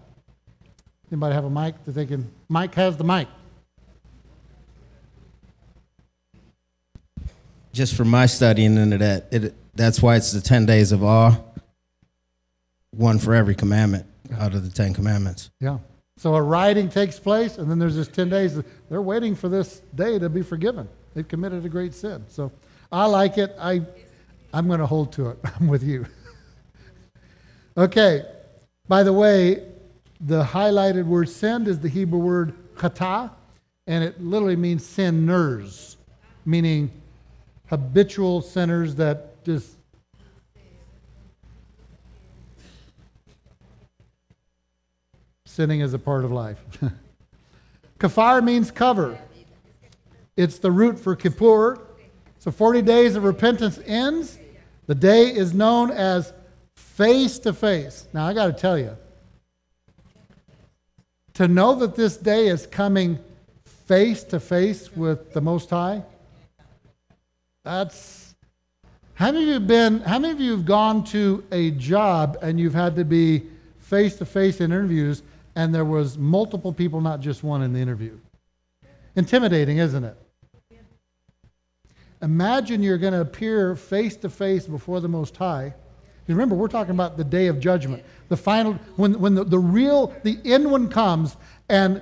Anybody have a mic that they can? Mike has the mic. Just from my studying into that, it, that's why it's the 10 days of awe, one for every commandment out of the 10 commandments. Yeah. So a writing takes place, and then there's this 10 days. They're waiting for this day to be forgiven. They've committed a great sin. So I like it. I, I'm going to hold to it. I'm with you. okay. By the way, the highlighted word sinned is the Hebrew word chata, and it literally means sinners, meaning habitual sinners that just sinning is a part of life. Kafar means cover. It's the root for Kippur. So 40 days of repentance ends. The day is known as face to face. Now, I got to tell you, to know that this day is coming face to face with the Most High, that's. How many of you have been, how many of you have gone to a job and you've had to be face to face in interviews and there was multiple people, not just one in the interview? Intimidating, isn't it? Imagine you're going to appear face to face before the Most High. Remember, we're talking about the day of judgment. The final, when, when the, the real, the end one comes and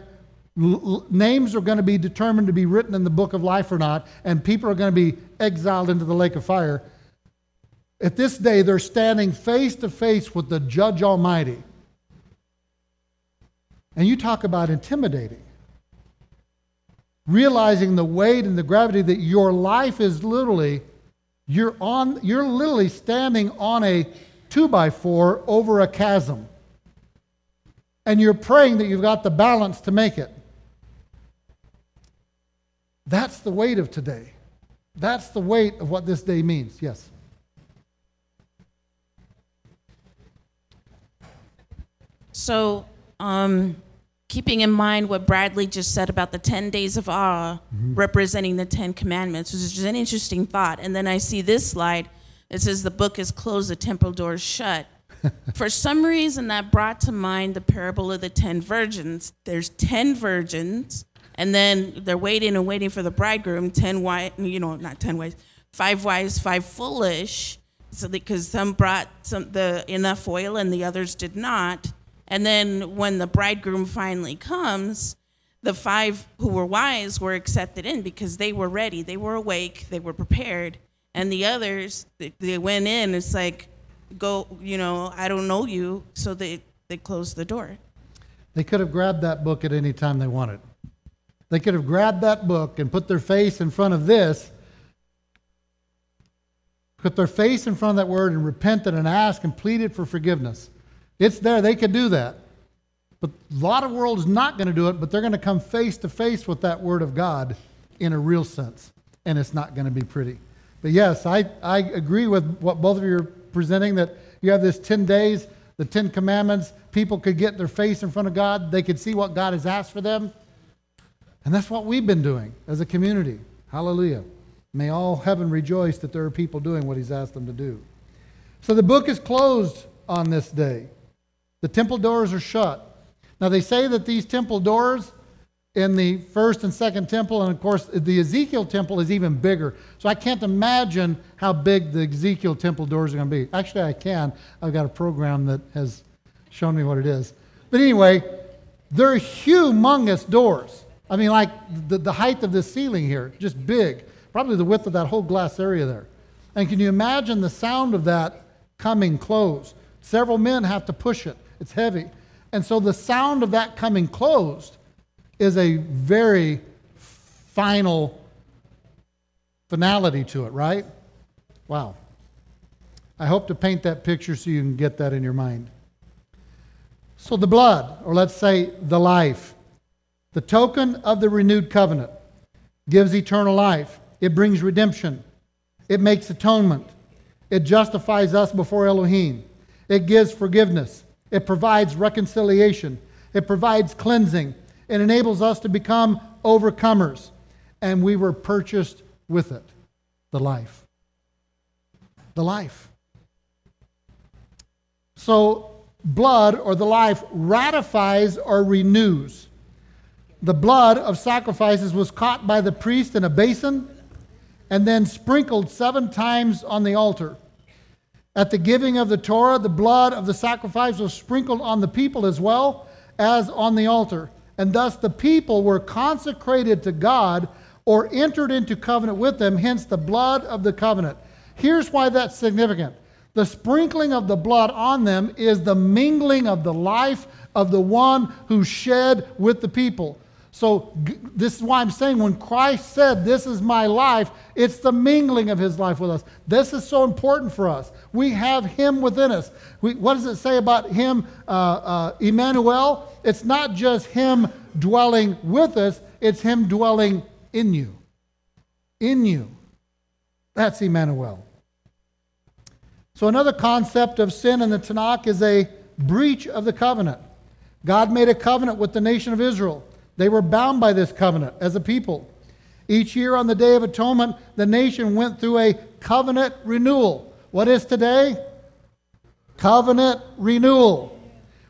l- names are going to be determined to be written in the book of life or not, and people are going to be exiled into the lake of fire. At this day, they're standing face to face with the Judge Almighty. And you talk about intimidating realizing the weight and the gravity that your life is literally you're on you're literally standing on a two by four over a chasm and you're praying that you've got the balance to make it that's the weight of today that's the weight of what this day means yes So, um, keeping in mind what Bradley just said about the 10 days of awe representing the 10 commandments, which is just an interesting thought. And then I see this slide. It says the book is closed, the temple doors shut. For some reason, that brought to mind the parable of the 10 virgins. There's 10 virgins, and then they're waiting and waiting for the bridegroom, 10 wise, you know, not 10 wise, five wise, five foolish. So because some brought some the enough oil and the others did not. And then when the bridegroom finally comes, the five who were wise were accepted in because they were ready, they were awake, they were prepared. And the others, they, they went in. It's like, go, you know, I don't know you. So they, they closed the door. They could have grabbed that book at any time they wanted. They could have grabbed that book and put their face in front of this, put their face in front of that word and repented and asked and pleaded for forgiveness. It's there. They could do that. But a lot of world is not going to do it, but they're going to come face to face with that word of God in a real sense. And it's not going to be pretty. But yes, I, I agree with what both of you are presenting that you have this 10 days, the 10 commandments. People could get their face in front of God. They could see what God has asked for them. And that's what we've been doing as a community. Hallelujah. May all heaven rejoice that there are people doing what he's asked them to do. So the book is closed on this day. The temple doors are shut. Now, they say that these temple doors in the first and second temple, and of course, the Ezekiel temple is even bigger. So I can't imagine how big the Ezekiel temple doors are going to be. Actually, I can. I've got a program that has shown me what it is. But anyway, they're humongous doors. I mean, like the, the height of this ceiling here, just big. Probably the width of that whole glass area there. And can you imagine the sound of that coming closed? Several men have to push it. It's heavy. And so the sound of that coming closed is a very final finality to it, right? Wow. I hope to paint that picture so you can get that in your mind. So the blood, or let's say the life, the token of the renewed covenant, gives eternal life. It brings redemption. It makes atonement. It justifies us before Elohim. It gives forgiveness. It provides reconciliation. It provides cleansing. It enables us to become overcomers. And we were purchased with it the life. The life. So, blood or the life ratifies or renews. The blood of sacrifices was caught by the priest in a basin and then sprinkled seven times on the altar. At the giving of the Torah, the blood of the sacrifice was sprinkled on the people as well as on the altar. And thus the people were consecrated to God or entered into covenant with them, hence the blood of the covenant. Here's why that's significant the sprinkling of the blood on them is the mingling of the life of the one who shed with the people. So, this is why I'm saying when Christ said, This is my life, it's the mingling of his life with us. This is so important for us. We have him within us. We, what does it say about him, uh, uh, Emmanuel? It's not just him dwelling with us, it's him dwelling in you. In you. That's Emmanuel. So, another concept of sin in the Tanakh is a breach of the covenant. God made a covenant with the nation of Israel. They were bound by this covenant as a people. Each year on the Day of Atonement, the nation went through a covenant renewal. What is today? Covenant renewal.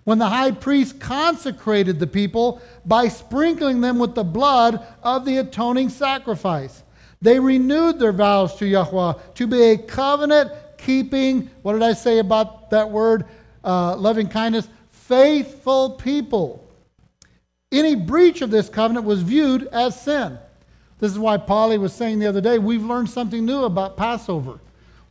When the high priest consecrated the people by sprinkling them with the blood of the atoning sacrifice, they renewed their vows to Yahweh to be a covenant keeping, what did I say about that word? Uh, loving kindness, faithful people. Any breach of this covenant was viewed as sin. This is why Polly was saying the other day, we've learned something new about Passover.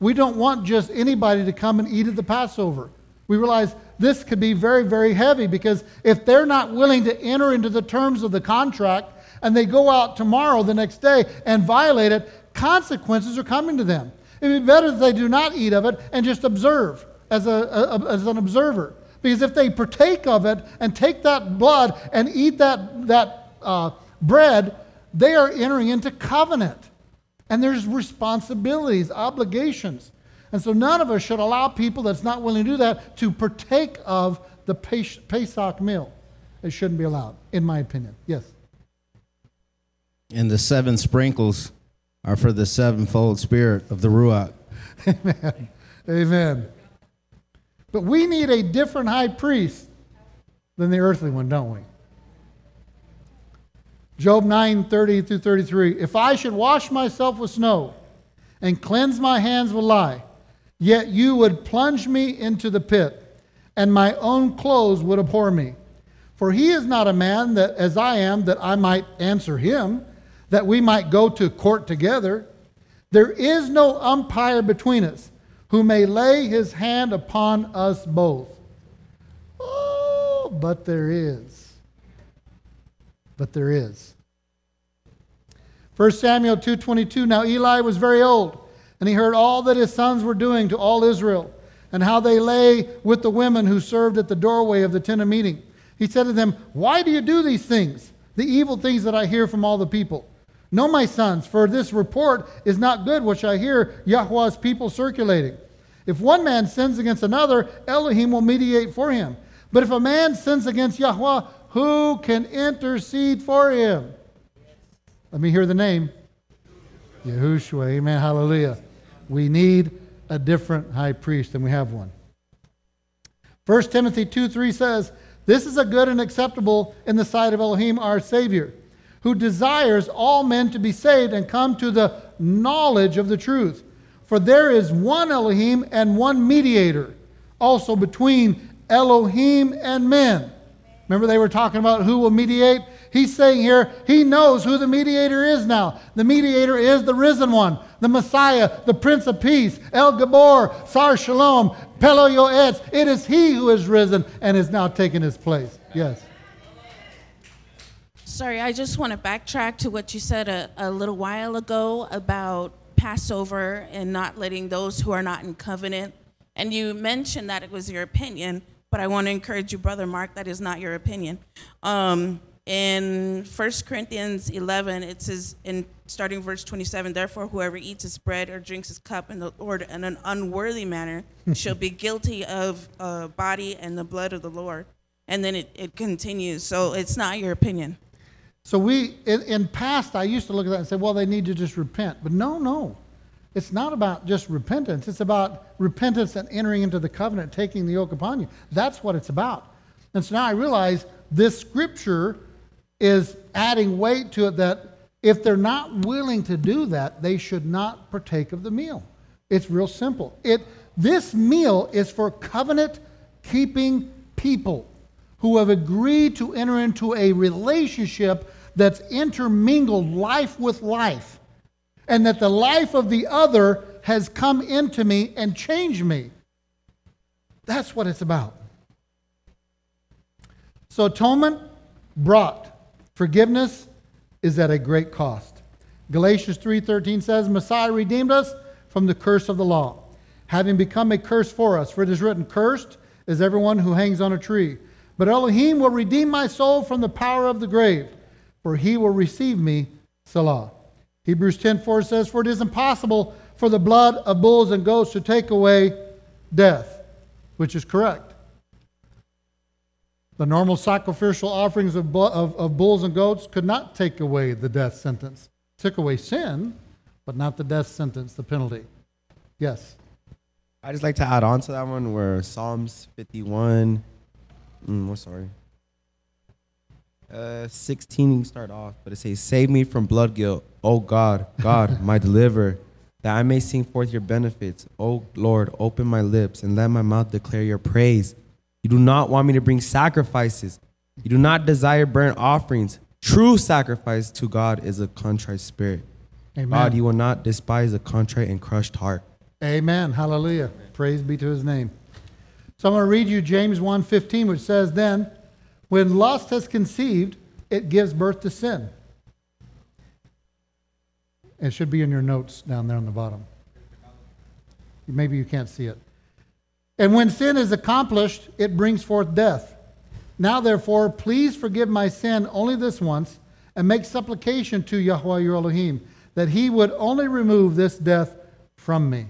We don't want just anybody to come and eat at the Passover. We realize this could be very, very heavy because if they're not willing to enter into the terms of the contract and they go out tomorrow, the next day, and violate it, consequences are coming to them. It'd be better if they do not eat of it and just observe as, a, a as an observer. Because if they partake of it and take that blood and eat that, that uh, bread, they are entering into covenant. And there's responsibilities, obligations. And so none of us should allow people that's not willing to do that to partake of the Pesach meal. It shouldn't be allowed, in my opinion. Yes. And the seven sprinkles are for the sevenfold spirit of the Ruach. Amen. Amen. But we need a different high priest than the earthly one, don't we? Job 9 30 through 33. If I should wash myself with snow and cleanse my hands with lye, yet you would plunge me into the pit, and my own clothes would abhor me. For he is not a man that as I am, that I might answer him, that we might go to court together. There is no umpire between us who may lay his hand upon us both. Oh, but there is. But there is. 1 Samuel 2:22 Now Eli was very old, and he heard all that his sons were doing to all Israel, and how they lay with the women who served at the doorway of the tent of meeting. He said to them, "Why do you do these things? The evil things that I hear from all the people." No, my sons, for this report is not good which I hear Yahweh's people circulating. If one man sins against another, Elohim will mediate for him. But if a man sins against Yahweh, who can intercede for him? Let me hear the name. Yahushua. Amen. Hallelujah. We need a different high priest, and we have one. 1 Timothy 2 3 says, This is a good and acceptable in the sight of Elohim, our Savior who desires all men to be saved and come to the knowledge of the truth. For there is one Elohim and one mediator, also between Elohim and men. Remember, they were talking about who will mediate? He's saying here, he knows who the mediator is now. The mediator is the risen one, the Messiah, the Prince of Peace, El Gabor, Sar Shalom, Pelo Yoetz. It is he who is risen and is now taking his place. Yes. Sorry, I just want to backtrack to what you said a, a little while ago about Passover and not letting those who are not in covenant. And you mentioned that it was your opinion, but I want to encourage you, Brother Mark, that is not your opinion. Um, in 1 Corinthians 11, it says, in starting verse 27, therefore, whoever eats his bread or drinks his cup in the Lord in an unworthy manner shall be guilty of uh, body and the blood of the Lord. and then it, it continues. So it's not your opinion. So we, in, in past, I used to look at that and say, well, they need to just repent. But no, no. It's not about just repentance. It's about repentance and entering into the covenant, taking the yoke upon you. That's what it's about. And so now I realize this scripture is adding weight to it that if they're not willing to do that, they should not partake of the meal. It's real simple. It, this meal is for covenant keeping people who have agreed to enter into a relationship that's intermingled life with life, and that the life of the other has come into me and changed me. That's what it's about. So atonement brought, forgiveness is at a great cost. Galatians 3:13 says, "Messiah redeemed us from the curse of the law, having become a curse for us. For it is written, cursed is everyone who hangs on a tree. But Elohim will redeem my soul from the power of the grave, for he will receive me, Selah." Hebrews 10:4 says, "For it is impossible for the blood of bulls and goats to take away death," which is correct. The normal sacrificial offerings of, of, of bulls and goats could not take away the death sentence. Took away sin, but not the death sentence, the penalty. Yes. I just like to add on to that one where Psalms 51, mm, I'm sorry, uh, 16 you start off, but it says, Save me from blood guilt, O God, God, my deliverer, that I may sing forth your benefits. O Lord, open my lips and let my mouth declare your praise. You do not want me to bring sacrifices. You do not desire burnt offerings. True sacrifice to God is a contrite spirit. Amen. God, you will not despise a contrite and crushed heart. Amen. Hallelujah. Praise be to his name. So I'm going to read you James 1:15 which says then when lust has conceived it gives birth to sin. It should be in your notes down there on the bottom. Maybe you can't see it. And when sin is accomplished, it brings forth death. Now, therefore, please forgive my sin only this once, and make supplication to Yahweh your Elohim, that he would only remove this death from me.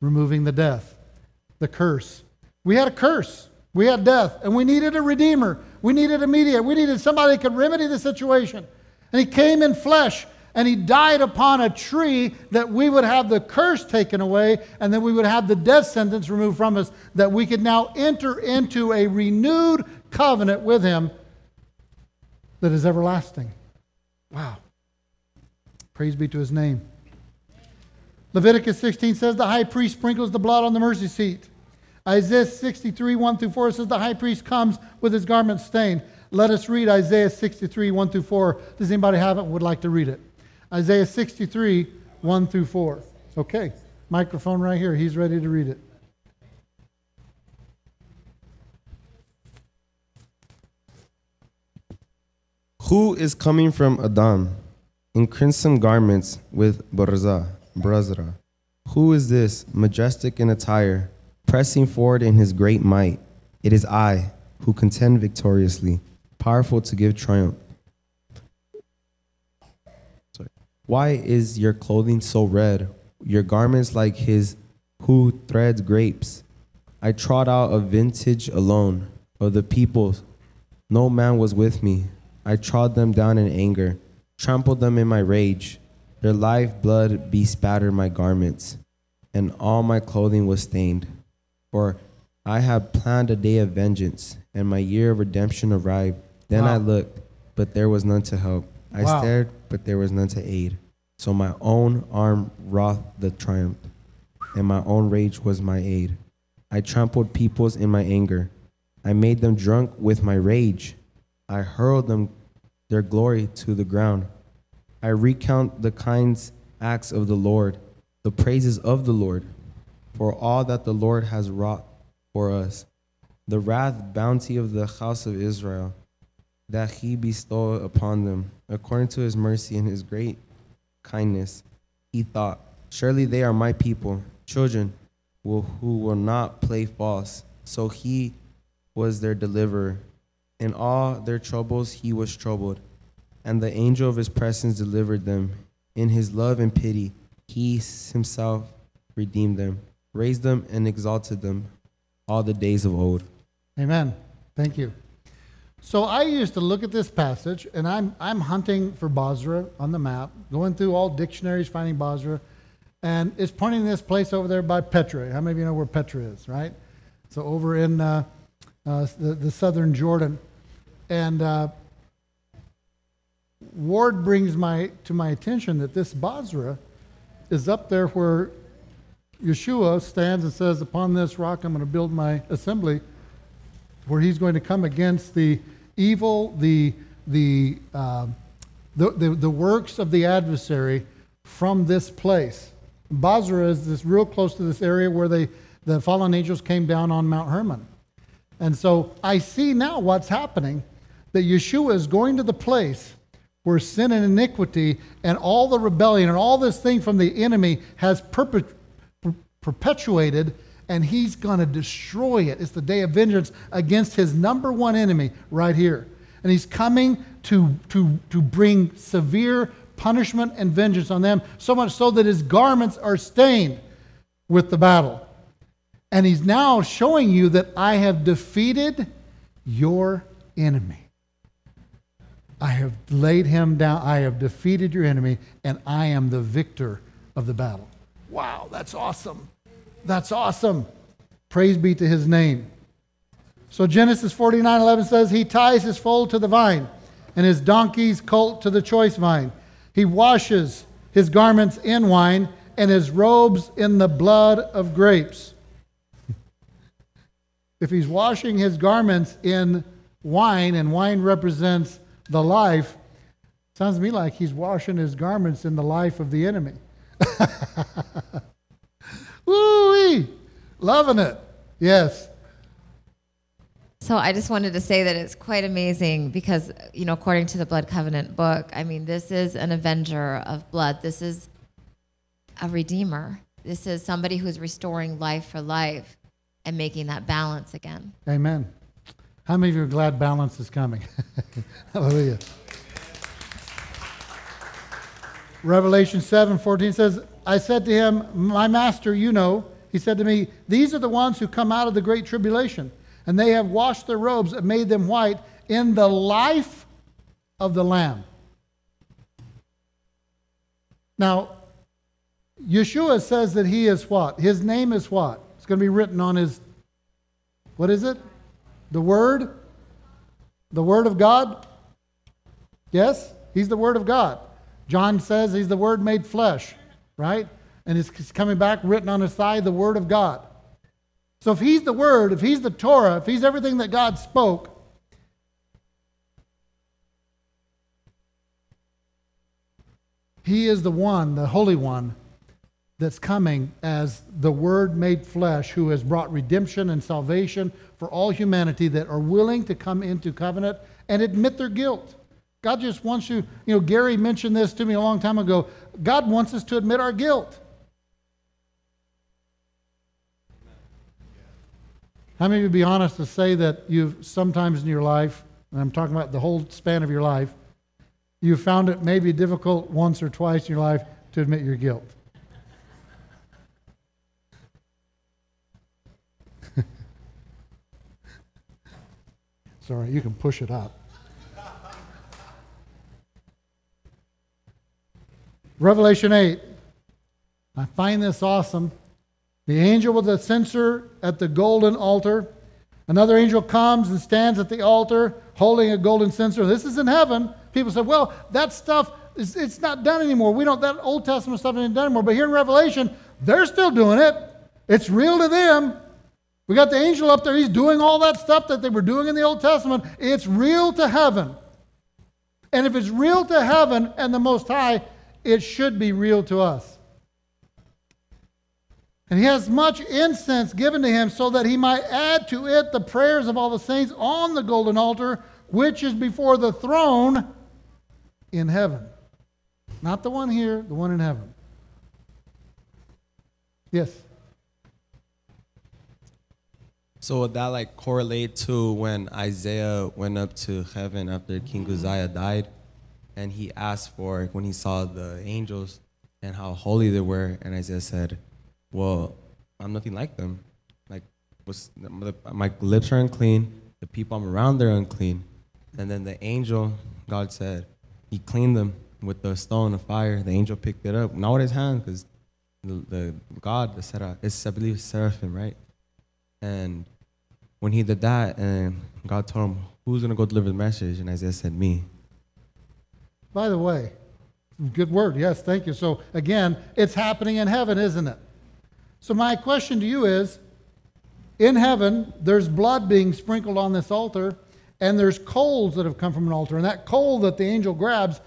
Removing the death, the curse. We had a curse. We had death, and we needed a redeemer. We needed a mediator. We needed somebody that could remedy the situation. And he came in flesh, and he died upon a tree that we would have the curse taken away and that we would have the death sentence removed from us, that we could now enter into a renewed covenant with him that is everlasting. Wow. Praise be to his name. Leviticus 16 says the high priest sprinkles the blood on the mercy seat. Isaiah 63, 1 through 4 says the high priest comes with his garment stained. Let us read Isaiah 63, 1 through 4. Does anybody have it would like to read it? Isaiah 63, 1 through 4. Okay, microphone right here. He's ready to read it. Who is coming from Edom in crimson garments with Barza, Brazra? Who is this, majestic in attire, pressing forward in his great might? It is I, who contend victoriously, powerful to give triumph. Sorry. Why is your clothing so red, your garments like his who threads grapes? I trod out a vintage alone of the people. No man was with me. I trod them down in anger, trampled them in my rage. Their life blood bespattered my garments, and all my clothing was stained. For I had planned a day of vengeance, and my year of redemption arrived. Then I looked, but there was none to help. I Wow. stared, but there was none to aid. So my own arm wrought the triumph, and my own rage was my aid. I trampled peoples in my anger. I made them drunk with my rage. I hurled them their glory to the ground. I recount the kind acts of the Lord, the praises of the Lord, for all that the Lord has wrought for us, the wrath bounty of the house of Israel, that he bestowed upon them, according to his mercy and his great kindness. He thought, Surely they are my people, children will, who will not play false. So he was their deliverer. In all their troubles he was troubled, and the angel of his presence delivered them. In his love and pity he himself redeemed them, raised them, and exalted them all the days of old. Amen. Thank you. So I used to look at this passage, and I'm, I'm hunting for Basra on the map, going through all dictionaries, finding Basra, and it's pointing this place over there by Petra. How many of you know where Petra is, right? So over in uh, uh, the, the southern Jordan. And uh, Ward brings my, to my attention that this Basra is up there where Yeshua stands and says, Upon this rock I'm going to build my assembly, where he's going to come against the evil, the, the, uh, the, the, the works of the adversary from this place. Basra is this real close to this area where they, the fallen angels came down on Mount Hermon. And so I see now what's happening that Yeshua is going to the place where sin and iniquity and all the rebellion and all this thing from the enemy has perpet- perpetuated, and he's going to destroy it. It's the day of vengeance against his number one enemy right here. And he's coming to, to, to bring severe punishment and vengeance on them, so much so that his garments are stained with the battle. And he's now showing you that I have defeated your enemy. I have laid him down. I have defeated your enemy, and I am the victor of the battle. Wow, that's awesome. That's awesome. Praise be to his name. So Genesis 49 11 says, He ties his foal to the vine, and his donkey's colt to the choice vine. He washes his garments in wine, and his robes in the blood of grapes. if he's washing his garments in wine, and wine represents the life, sounds to me like he's washing his garments in the life of the enemy. Woo-wee! Loving it. Yes. So I just wanted to say that it's quite amazing because, you know, according to the Blood Covenant book, I mean, this is an avenger of blood. This is a redeemer. This is somebody who's restoring life for life and making that balance again. Amen. How many of you are glad balance is coming? Hallelujah. Revelation 7 14 says, I said to him, My master, you know, he said to me, These are the ones who come out of the great tribulation, and they have washed their robes and made them white in the life of the Lamb. Now, Yeshua says that he is what? His name is what? It's going to be written on his, what is it? The Word? The Word of God? Yes? He's the Word of God. John says he's the Word made flesh, right? And it's coming back written on his thigh, the Word of God. So if he's the Word, if he's the Torah, if he's everything that God spoke, he is the one, the Holy One, that's coming as the Word made flesh, who has brought redemption and salvation for all humanity that are willing to come into covenant and admit their guilt. God just wants you, you know, Gary mentioned this to me a long time ago. God wants us to admit our guilt. How many of you be honest to say that you've sometimes in your life, and I'm talking about the whole span of your life, you found it maybe difficult once or twice in your life to admit your guilt? Sorry, you can push it up. Revelation 8. I find this awesome. The angel with the censer at the golden altar. Another angel comes and stands at the altar holding a golden censer. This is in heaven. People say, well, that stuff, is, it's not done anymore. We don't, that Old Testament stuff isn't done anymore. But here in Revelation, they're still doing it. It's real to them. We got the angel up there. He's doing all that stuff that they were doing in the Old Testament. It's real to heaven. And if it's real to heaven and the Most High, it should be real to us. And he has much incense given to him so that he might add to it the prayers of all the saints on the golden altar, which is before the throne in heaven. Not the one here, the one in heaven. Yes. So would that like correlate to when Isaiah went up to heaven after King Uzziah died, and he asked for when he saw the angels and how holy they were, and Isaiah said, "Well, I'm nothing like them. Like was my lips are unclean. The people I'm around they're unclean. And then the angel, God said, He cleaned them with the stone of fire. The angel picked it up, not with his hand, because the, the God, the seraph, it's I believe seraphim, right? And when he did that, and God told him, "Who's gonna go deliver the message?" and Isaiah said, "Me." By the way, good word. Yes, thank you. So again, it's happening in heaven, isn't it? So my question to you is, in heaven, there's blood being sprinkled on this altar, and there's coals that have come from an altar, and that coal that the angel grabs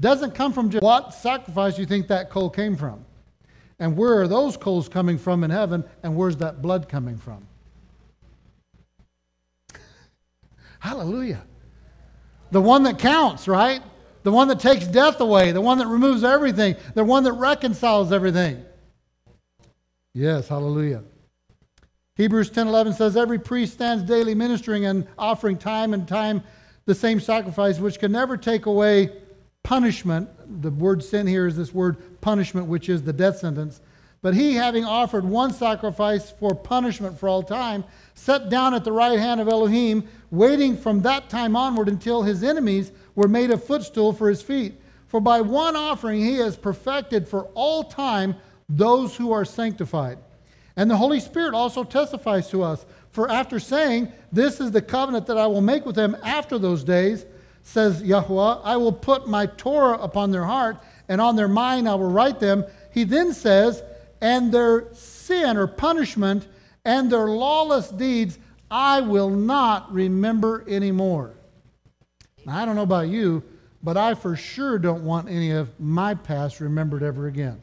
doesn't come from just what sacrifice do you think that coal came from. And where are those coals coming from in heaven, and where's that blood coming from? Hallelujah. The one that counts, right? The one that takes death away, the one that removes everything, the one that reconciles everything. Yes, hallelujah. Hebrews 10:11 says every priest stands daily ministering and offering time and time the same sacrifice which can never take away punishment. The word sin here is this word punishment which is the death sentence. But he having offered one sacrifice for punishment for all time sat down at the right hand of Elohim waiting from that time onward until his enemies were made a footstool for his feet. For by one offering he has perfected for all time those who are sanctified. And the Holy Spirit also testifies to us. For after saying, This is the covenant that I will make with them after those days, says Yahweh, I will put my Torah upon their heart, and on their mind I will write them. He then says, And their sin or punishment and their lawless deeds I will not remember anymore. Now, I don't know about you, but I for sure don't want any of my past remembered ever again.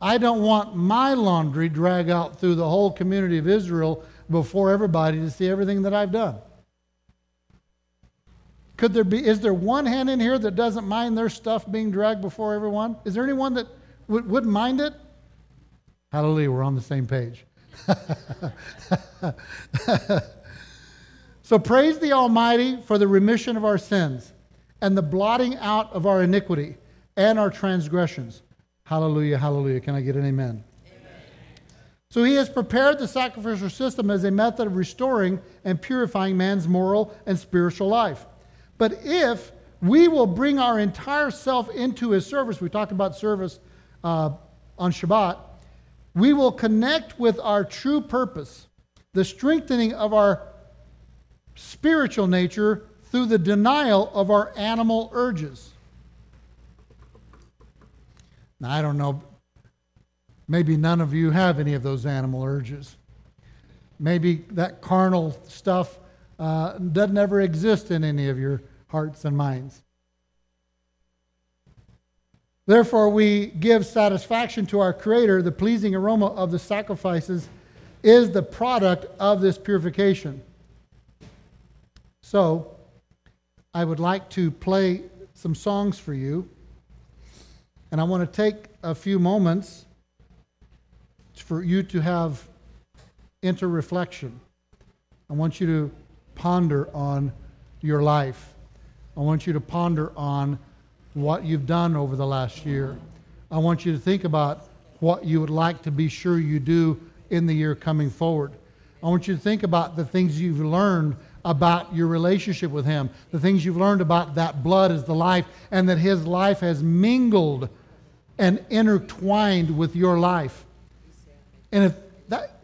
I don't want my laundry drag out through the whole community of Israel before everybody to see everything that I've done. Could there be, is there one hand in here that doesn't mind their stuff being dragged before everyone? Is there anyone that w- wouldn't mind it? Hallelujah, we're on the same page. so praise the Almighty for the remission of our sins and the blotting out of our iniquity and our transgressions Hallelujah, hallelujah. Can I get an amen? amen? So he has prepared the sacrificial system as a method of restoring and purifying man's moral and spiritual life. But if we will bring our entire self into his service, we talked about service uh, on Shabbat, we will connect with our true purpose, the strengthening of our spiritual nature through the denial of our animal urges. Now, I don't know, maybe none of you have any of those animal urges. Maybe that carnal stuff uh, doesn't ever exist in any of your hearts and minds. Therefore, we give satisfaction to our Creator. The pleasing aroma of the sacrifices is the product of this purification. So, I would like to play some songs for you. And I want to take a few moments for you to have inter reflection. I want you to ponder on your life. I want you to ponder on what you've done over the last year. I want you to think about what you would like to be sure you do in the year coming forward. I want you to think about the things you've learned about your relationship with Him, the things you've learned about that blood is the life, and that His life has mingled and intertwined with your life. And if that,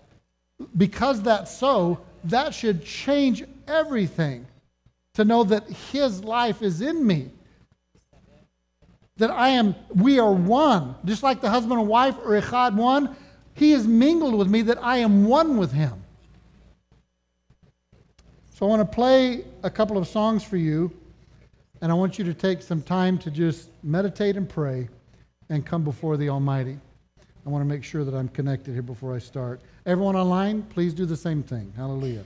because that's so, that should change everything to know that His life is in me. That I am, we are one. Just like the husband and wife are echad one, He is mingled with me, that I am one with Him. I want to play a couple of songs for you, and I want you to take some time to just meditate and pray and come before the Almighty. I want to make sure that I'm connected here before I start. Everyone online, please do the same thing. Hallelujah.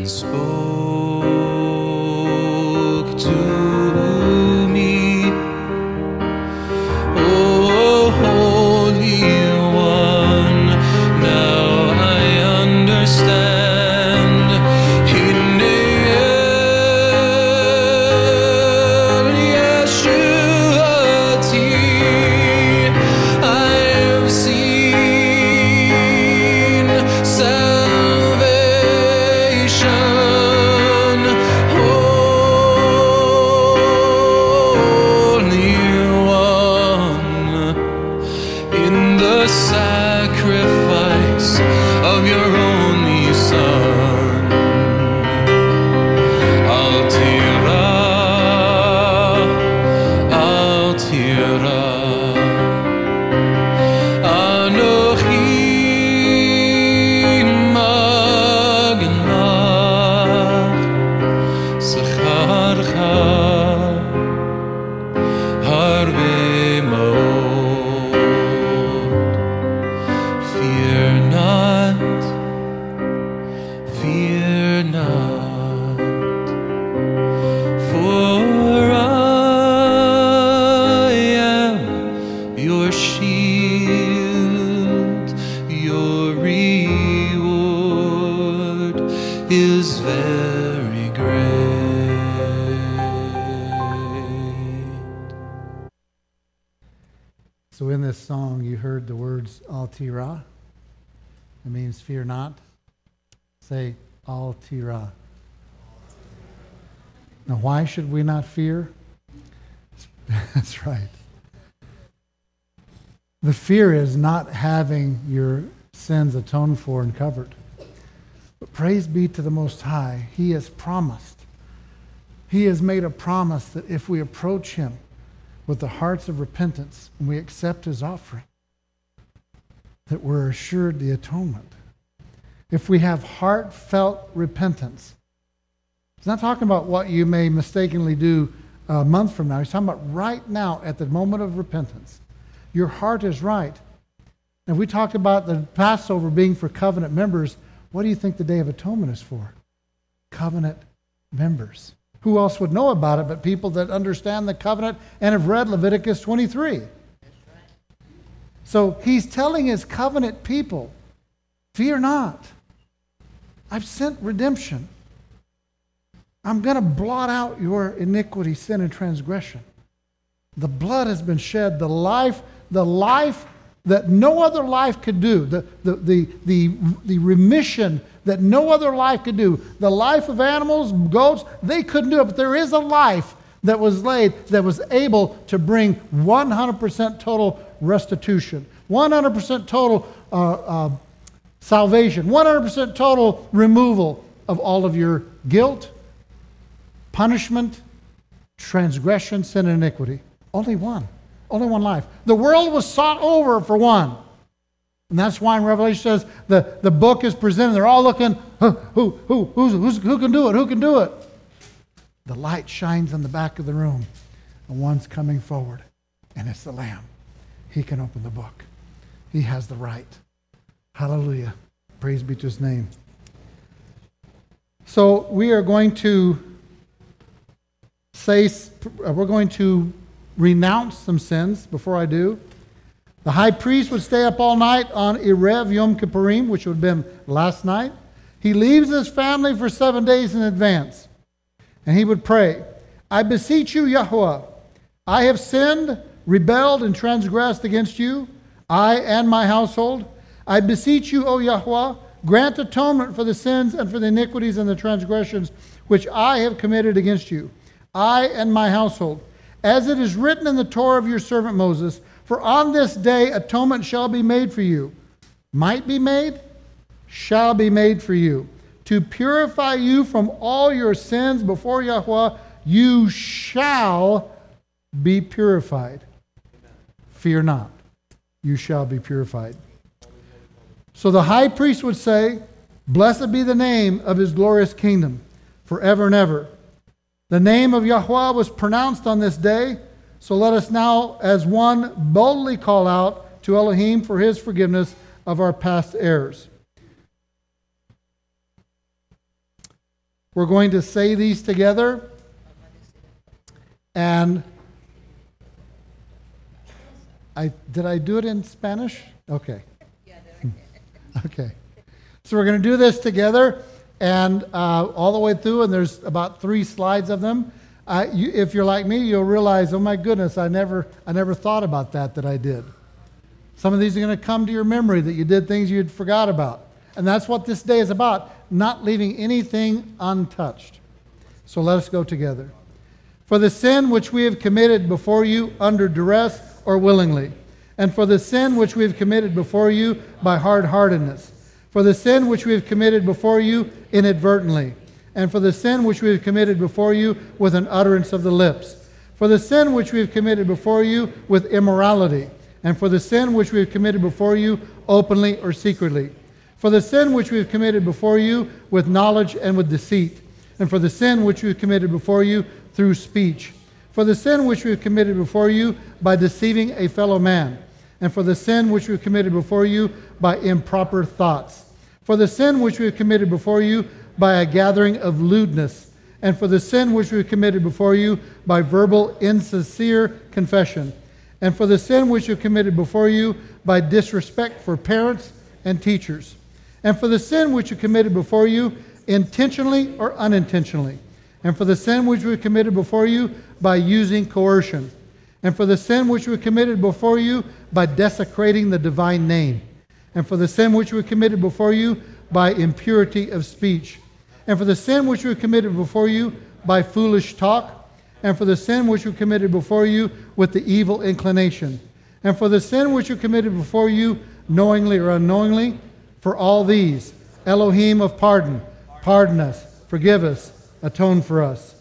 And Why should we not fear? That's right. The fear is not having your sins atoned for and covered. But praise be to the Most High. He has promised. He has made a promise that if we approach Him with the hearts of repentance and we accept His offering, that we're assured the atonement. If we have heartfelt repentance, He's not talking about what you may mistakenly do a month from now. He's talking about right now at the moment of repentance. Your heart is right. And we talked about the Passover being for covenant members. What do you think the Day of Atonement is for? Covenant members. Who else would know about it but people that understand the covenant and have read Leviticus 23? So he's telling his covenant people, fear not. I've sent redemption. I'm going to blot out your iniquity, sin, and transgression. The blood has been shed. The life, the life that no other life could do, the, the, the, the, the remission that no other life could do. The life of animals, goats, they couldn't do it, but there is a life that was laid that was able to bring 100% total restitution, 100% total uh, uh, salvation, 100% total removal of all of your guilt, punishment, transgression, sin, and iniquity. Only one. Only one life. The world was sought over for one. And that's why in Revelation says the, the book is presented. They're all looking, who, who, who, who's, who can do it? Who can do it? The light shines in the back of the room, and one's coming forward, and it's the Lamb. He can open the book. He has the right. Hallelujah. Praise be to his name. So we are going to say, uh, we're going to renounce some sins before I do. The high priest would stay up all night on Erev Yom Kippurim, which would have been last night. He leaves his family for seven days in advance. And he would pray, I beseech you, Yahweh, I have sinned, rebelled, and transgressed against you, I and my household. I beseech you, O Yahweh, grant atonement for the sins and for the iniquities and the transgressions which I have committed against you, I and my household. As it is written in the Torah of your servant Moses, for on this day atonement shall be made for you. Might be made, shall be made for you. To purify you from all your sins before Yahweh, you shall be purified. Fear not, you shall be purified. So the high priest would say, Blessed be the name of his glorious kingdom forever and ever. The name of Yahweh was pronounced on this day, so let us now, as one, boldly call out to Elohim for his forgiveness of our past errors. We're going to say these together. And I did I do it in Spanish? Okay. okay. So we're going to do this together and uh, all the way through, and there's about three slides of them. Uh, you, if you're like me, you'll realize, oh my goodness, I never, I never thought about that that I did. Some of these are going to come to your memory that you did things you'd forgot about. And that's what this day is about, not leaving anything untouched. So let us go together. For the sin which we have committed before you under duress or willingly, and for the sin which we have committed before you by hard heartedness, for the sin which we have committed before you inadvertently, and for the sin which we have committed before you with an utterance of the lips, for the sin which we have committed before you with immorality, and for the sin which we have committed before you openly or secretly, for the sin which we have committed before you with knowledge and with deceit, and for the sin which we have committed before you through speech, for the sin which we have committed before you by deceiving a fellow man, and for the sin which we have committed before you by improper thoughts, for the sin which we have committed before you by a gathering of lewdness, and for the sin which we have committed before you by verbal insincere confession, and for the sin which we have committed before you by disrespect for parents and teachers, and for the sin which you committed before you intentionally or unintentionally, and for the sin which we have committed before you by using coercion, and for the sin which we have committed before you by desecrating the divine name, and for the sin which we committed before you by impurity of speech, and for the sin which we committed before you by foolish talk, and for the sin which we committed before you with the evil inclination, and for the sin which we committed before you knowingly or unknowingly, for all these, Elohim of pardon, pardon us, forgive us, atone for us.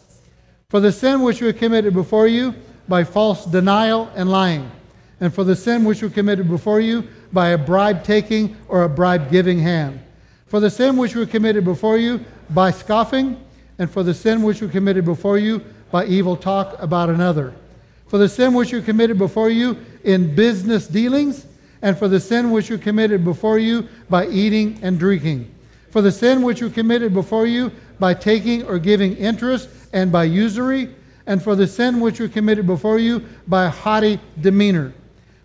For the sin which we committed before you by false denial and lying, and for the sin which we committed before you by a bribe taking or a bribe giving hand, for the sin which we committed before you by scoffing, and for the sin which we committed before you by evil talk about another, for the sin which we committed before you in business dealings, and for the sin which we committed before you by eating and drinking, for the sin which we committed before you by taking or giving interest and by usury, and for the sin which we committed before you by haughty demeanor,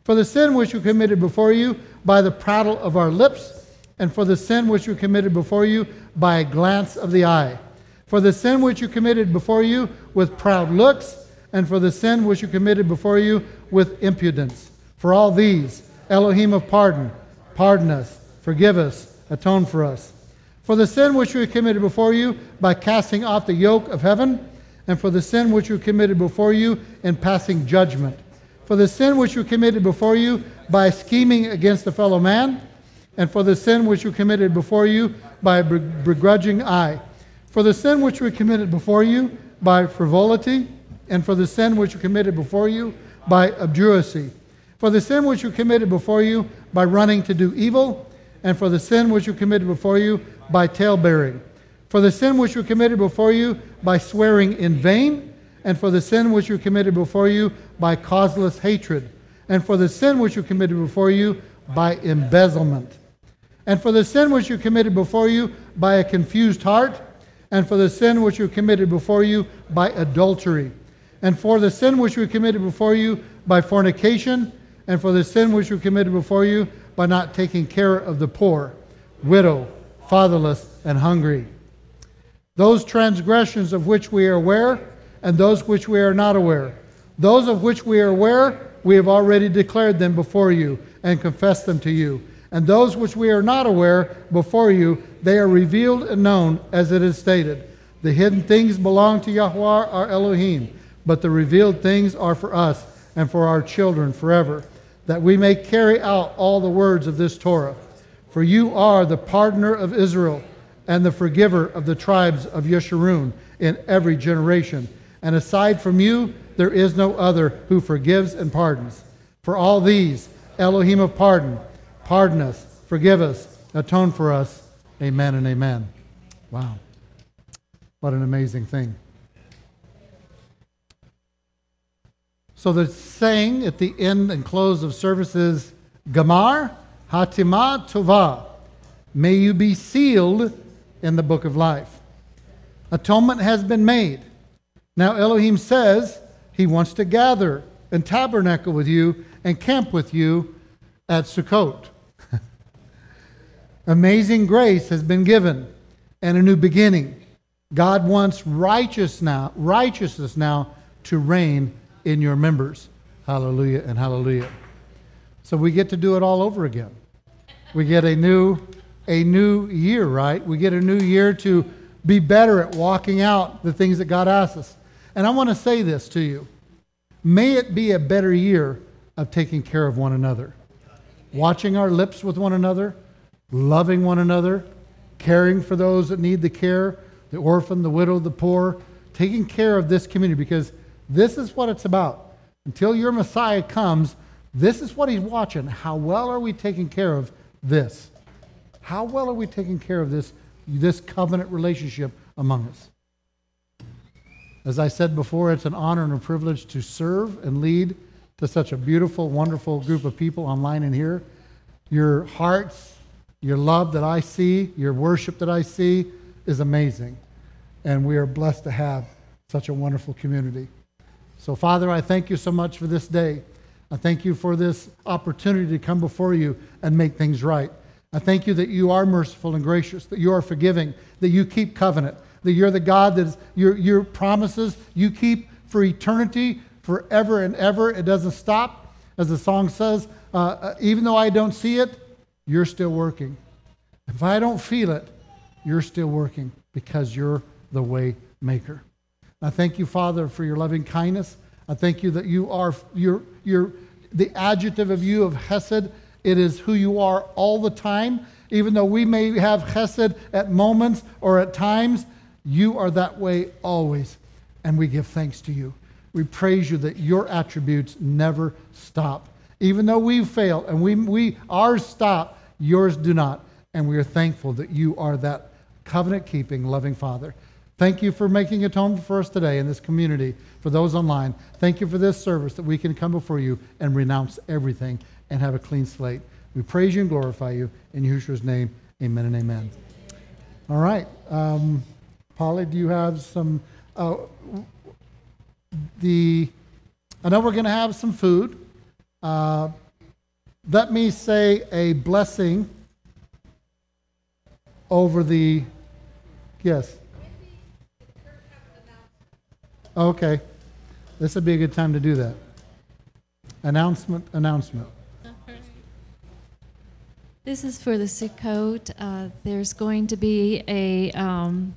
for the sin which we committed before you by the prattle of our lips, and for the sin which we committed before you by a glance of the eye, for the sin which you committed before you with proud looks, and for the sin which you committed before you with impudence. For all these, Elohim of pardon, pardon us, forgive us, atone for us. For the sin which we committed before you by casting off the yoke of heaven, and for the sin which we committed before you in passing judgment. For the sin which you committed before you by scheming against a fellow man, and for the sin which you committed before you by begrudging eye. For the sin which we committed before you by frivolity, and for the sin which you committed before you by obduracy. For the sin which you committed before you by running to do evil, and for the sin which you committed before you by talebearing. For the sin which you committed before you by swearing in vain, and for the sin which you committed before you by causeless hatred, and for the sin which you committed before you by embezzlement, and for the sin which you committed before you by a confused heart, and for the sin which you committed before you by adultery, and for the sin which you committed before you by fornication, and for the sin which you committed before you by not taking care of the poor, widow, fatherless, and hungry. Those transgressions of which we are aware, and those which we are not aware. Those of which we are aware, we have already declared them before you and confessed them to you. And those which we are not aware before you, they are revealed and known, as it is stated. The hidden things belong to Yahweh our Elohim, but the revealed things are for us and for our children forever, that we may carry out all the words of this Torah. For you are the pardoner of Israel and the forgiver of the tribes of Yeshurun in every generation. And aside from you, there is no other who forgives and pardons. For all these, Elohim of pardon, pardon us, forgive us, atone for us. Amen and amen. Wow. What an amazing thing. So the saying at the end and close of services, Gamar Hatima Tova. May you be sealed in the book of life. Atonement has been made. Now Elohim says he wants to gather and tabernacle with you and camp with you at Sukkot. Amazing grace has been given and a new beginning. God wants righteous now, righteousness now to reign in your members. Hallelujah and hallelujah. So we get to do it all over again. We get a new a new year, right? We get a new year to be better at walking out the things that God asks us. And I want to say this to you. May it be a better year of taking care of one another. Watching our lips with one another, loving one another, caring for those that need the care, the orphan, the widow, the poor, taking care of this community because this is what it's about. Until your Messiah comes, this is what he's watching. How well are we taking care of this? How well are we taking care of this, this covenant relationship among us? As I said before, it's an honor and a privilege to serve and lead to such a beautiful, wonderful group of people online and here. Your hearts, your love that I see, your worship that I see is amazing. And we are blessed to have such a wonderful community. So, Father, I thank you so much for this day. I thank you for this opportunity to come before you and make things right. I thank you that you are merciful and gracious, that you are forgiving, that you keep covenant, that you're the God that is, your, your promises you keep for eternity, forever and ever. It doesn't stop. As the song says, uh, uh, even though I don't see it, you're still working. If I don't feel it, you're still working because you're the way maker. I thank you, Father, for your loving kindness. I thank you that you are you're, you're, the adjective of you of Hesed. It is who you are all the time. Even though we may have Hesed at moments or at times, you are that way always. And we give thanks to you. We praise you that your attributes never stop. Even though we fail and we, we ours stop, yours do not. And we are thankful that you are that covenant keeping, loving Father. Thank you for making atonement for us today in this community, for those online. Thank you for this service that we can come before you and renounce everything and have a clean slate. We praise you and glorify you. In Yahushua's name, amen and amen. All right. Um, Polly, do you have some? Uh, the I know we're going to have some food. Uh, let me say a blessing over the. Yes. Okay. This would be a good time to do that. Announcement, announcement. This is for the Sukkot. Uh, there's going to be a um,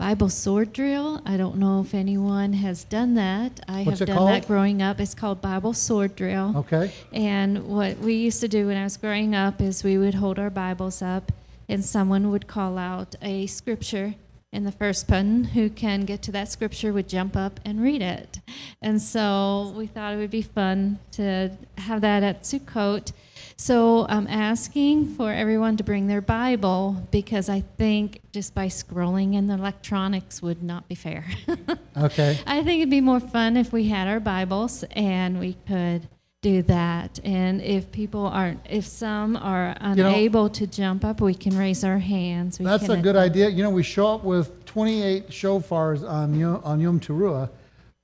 Bible sword drill. I don't know if anyone has done that. I What's have done that growing up. It's called Bible sword drill. Okay. And what we used to do when I was growing up is we would hold our Bibles up and someone would call out a scripture and the first person who can get to that scripture would jump up and read it. And so we thought it would be fun to have that at Sukkot. So I'm asking for everyone to bring their Bible because I think just by scrolling in the electronics would not be fair. Okay. I think it'd be more fun if we had our Bibles and we could do that. And if people aren't, if some are You know- unable to jump up, we can raise our hands. We That's a good idea. You know, we show up with 28 shofars on Yom, on Yom Teruah.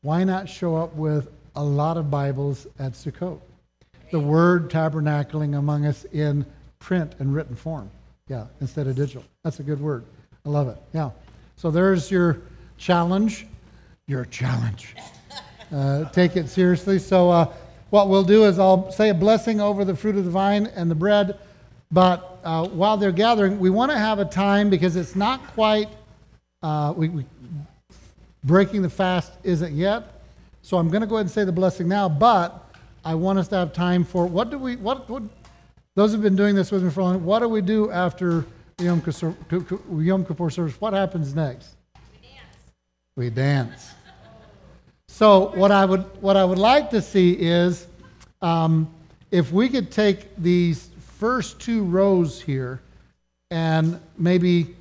Why not show up with a lot of Bibles at Sukkot? The word tabernacling among us in print and written form. Yeah, instead of digital. That's a good word. I love it. Yeah. So there's your challenge. Your challenge. Uh, take it seriously. So, uh, what we'll do is I'll say a blessing over the fruit of the vine and the bread. But uh, while they're gathering, we want to have a time because it's not quite, uh, we, we, breaking the fast isn't yet. So I'm going to go ahead and say the blessing now, but I want us to have time for what do we, what, what those who've been doing this with me for a long what do we do after Yom Kippur, Yom Kippur service? What happens next? We dance. We dance. So what I would what I would like to see is um, if we could take these first two rows here and maybe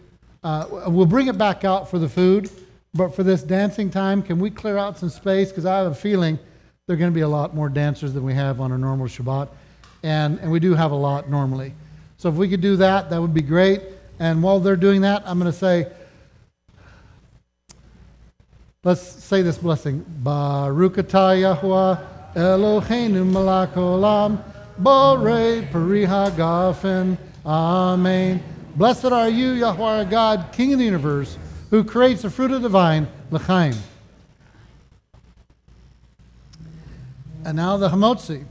uh, we'll bring it back out for the food. But for this dancing time, can we clear out some space? Because I have a feeling there are going to be a lot more dancers than we have on a normal Shabbat. And, and we do have a lot normally. So if we could do that, that would be great. And while they're doing that, I'm going to say, let's say this blessing. Baruch atah Yahuwah Eloheinu melech olam, borei peri hagafen. Amen. Blessed are you, Yahweh God, King of the universe, who creates the fruit of the vine, l'chaim. And now the Hamotzi.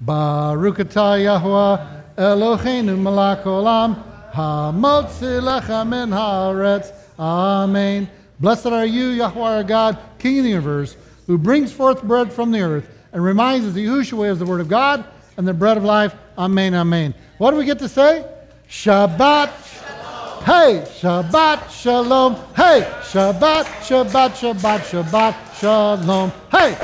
Baruch atah Yahuwah Eloheinu melech olam, hamotzi lechem min haaretz. Amen. Blessed are you, Yahweh our God, King of the universe, who brings forth bread from the earth and reminds us that Yahushua is the word of God and the bread of life. Amen, amen. What do we get to say? Shabbat. Hey, Shabbat Shalom. Hey, Shabbat, Shabbat, Shabbat, Shabbat Shalom. Hey.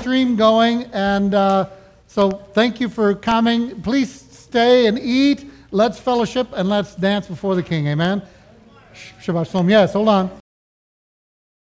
Stream going, and uh, so thank you for coming. Please stay and eat. Let's fellowship and let's dance before the King. Amen. Shabbat Shalom. Yes, hold on.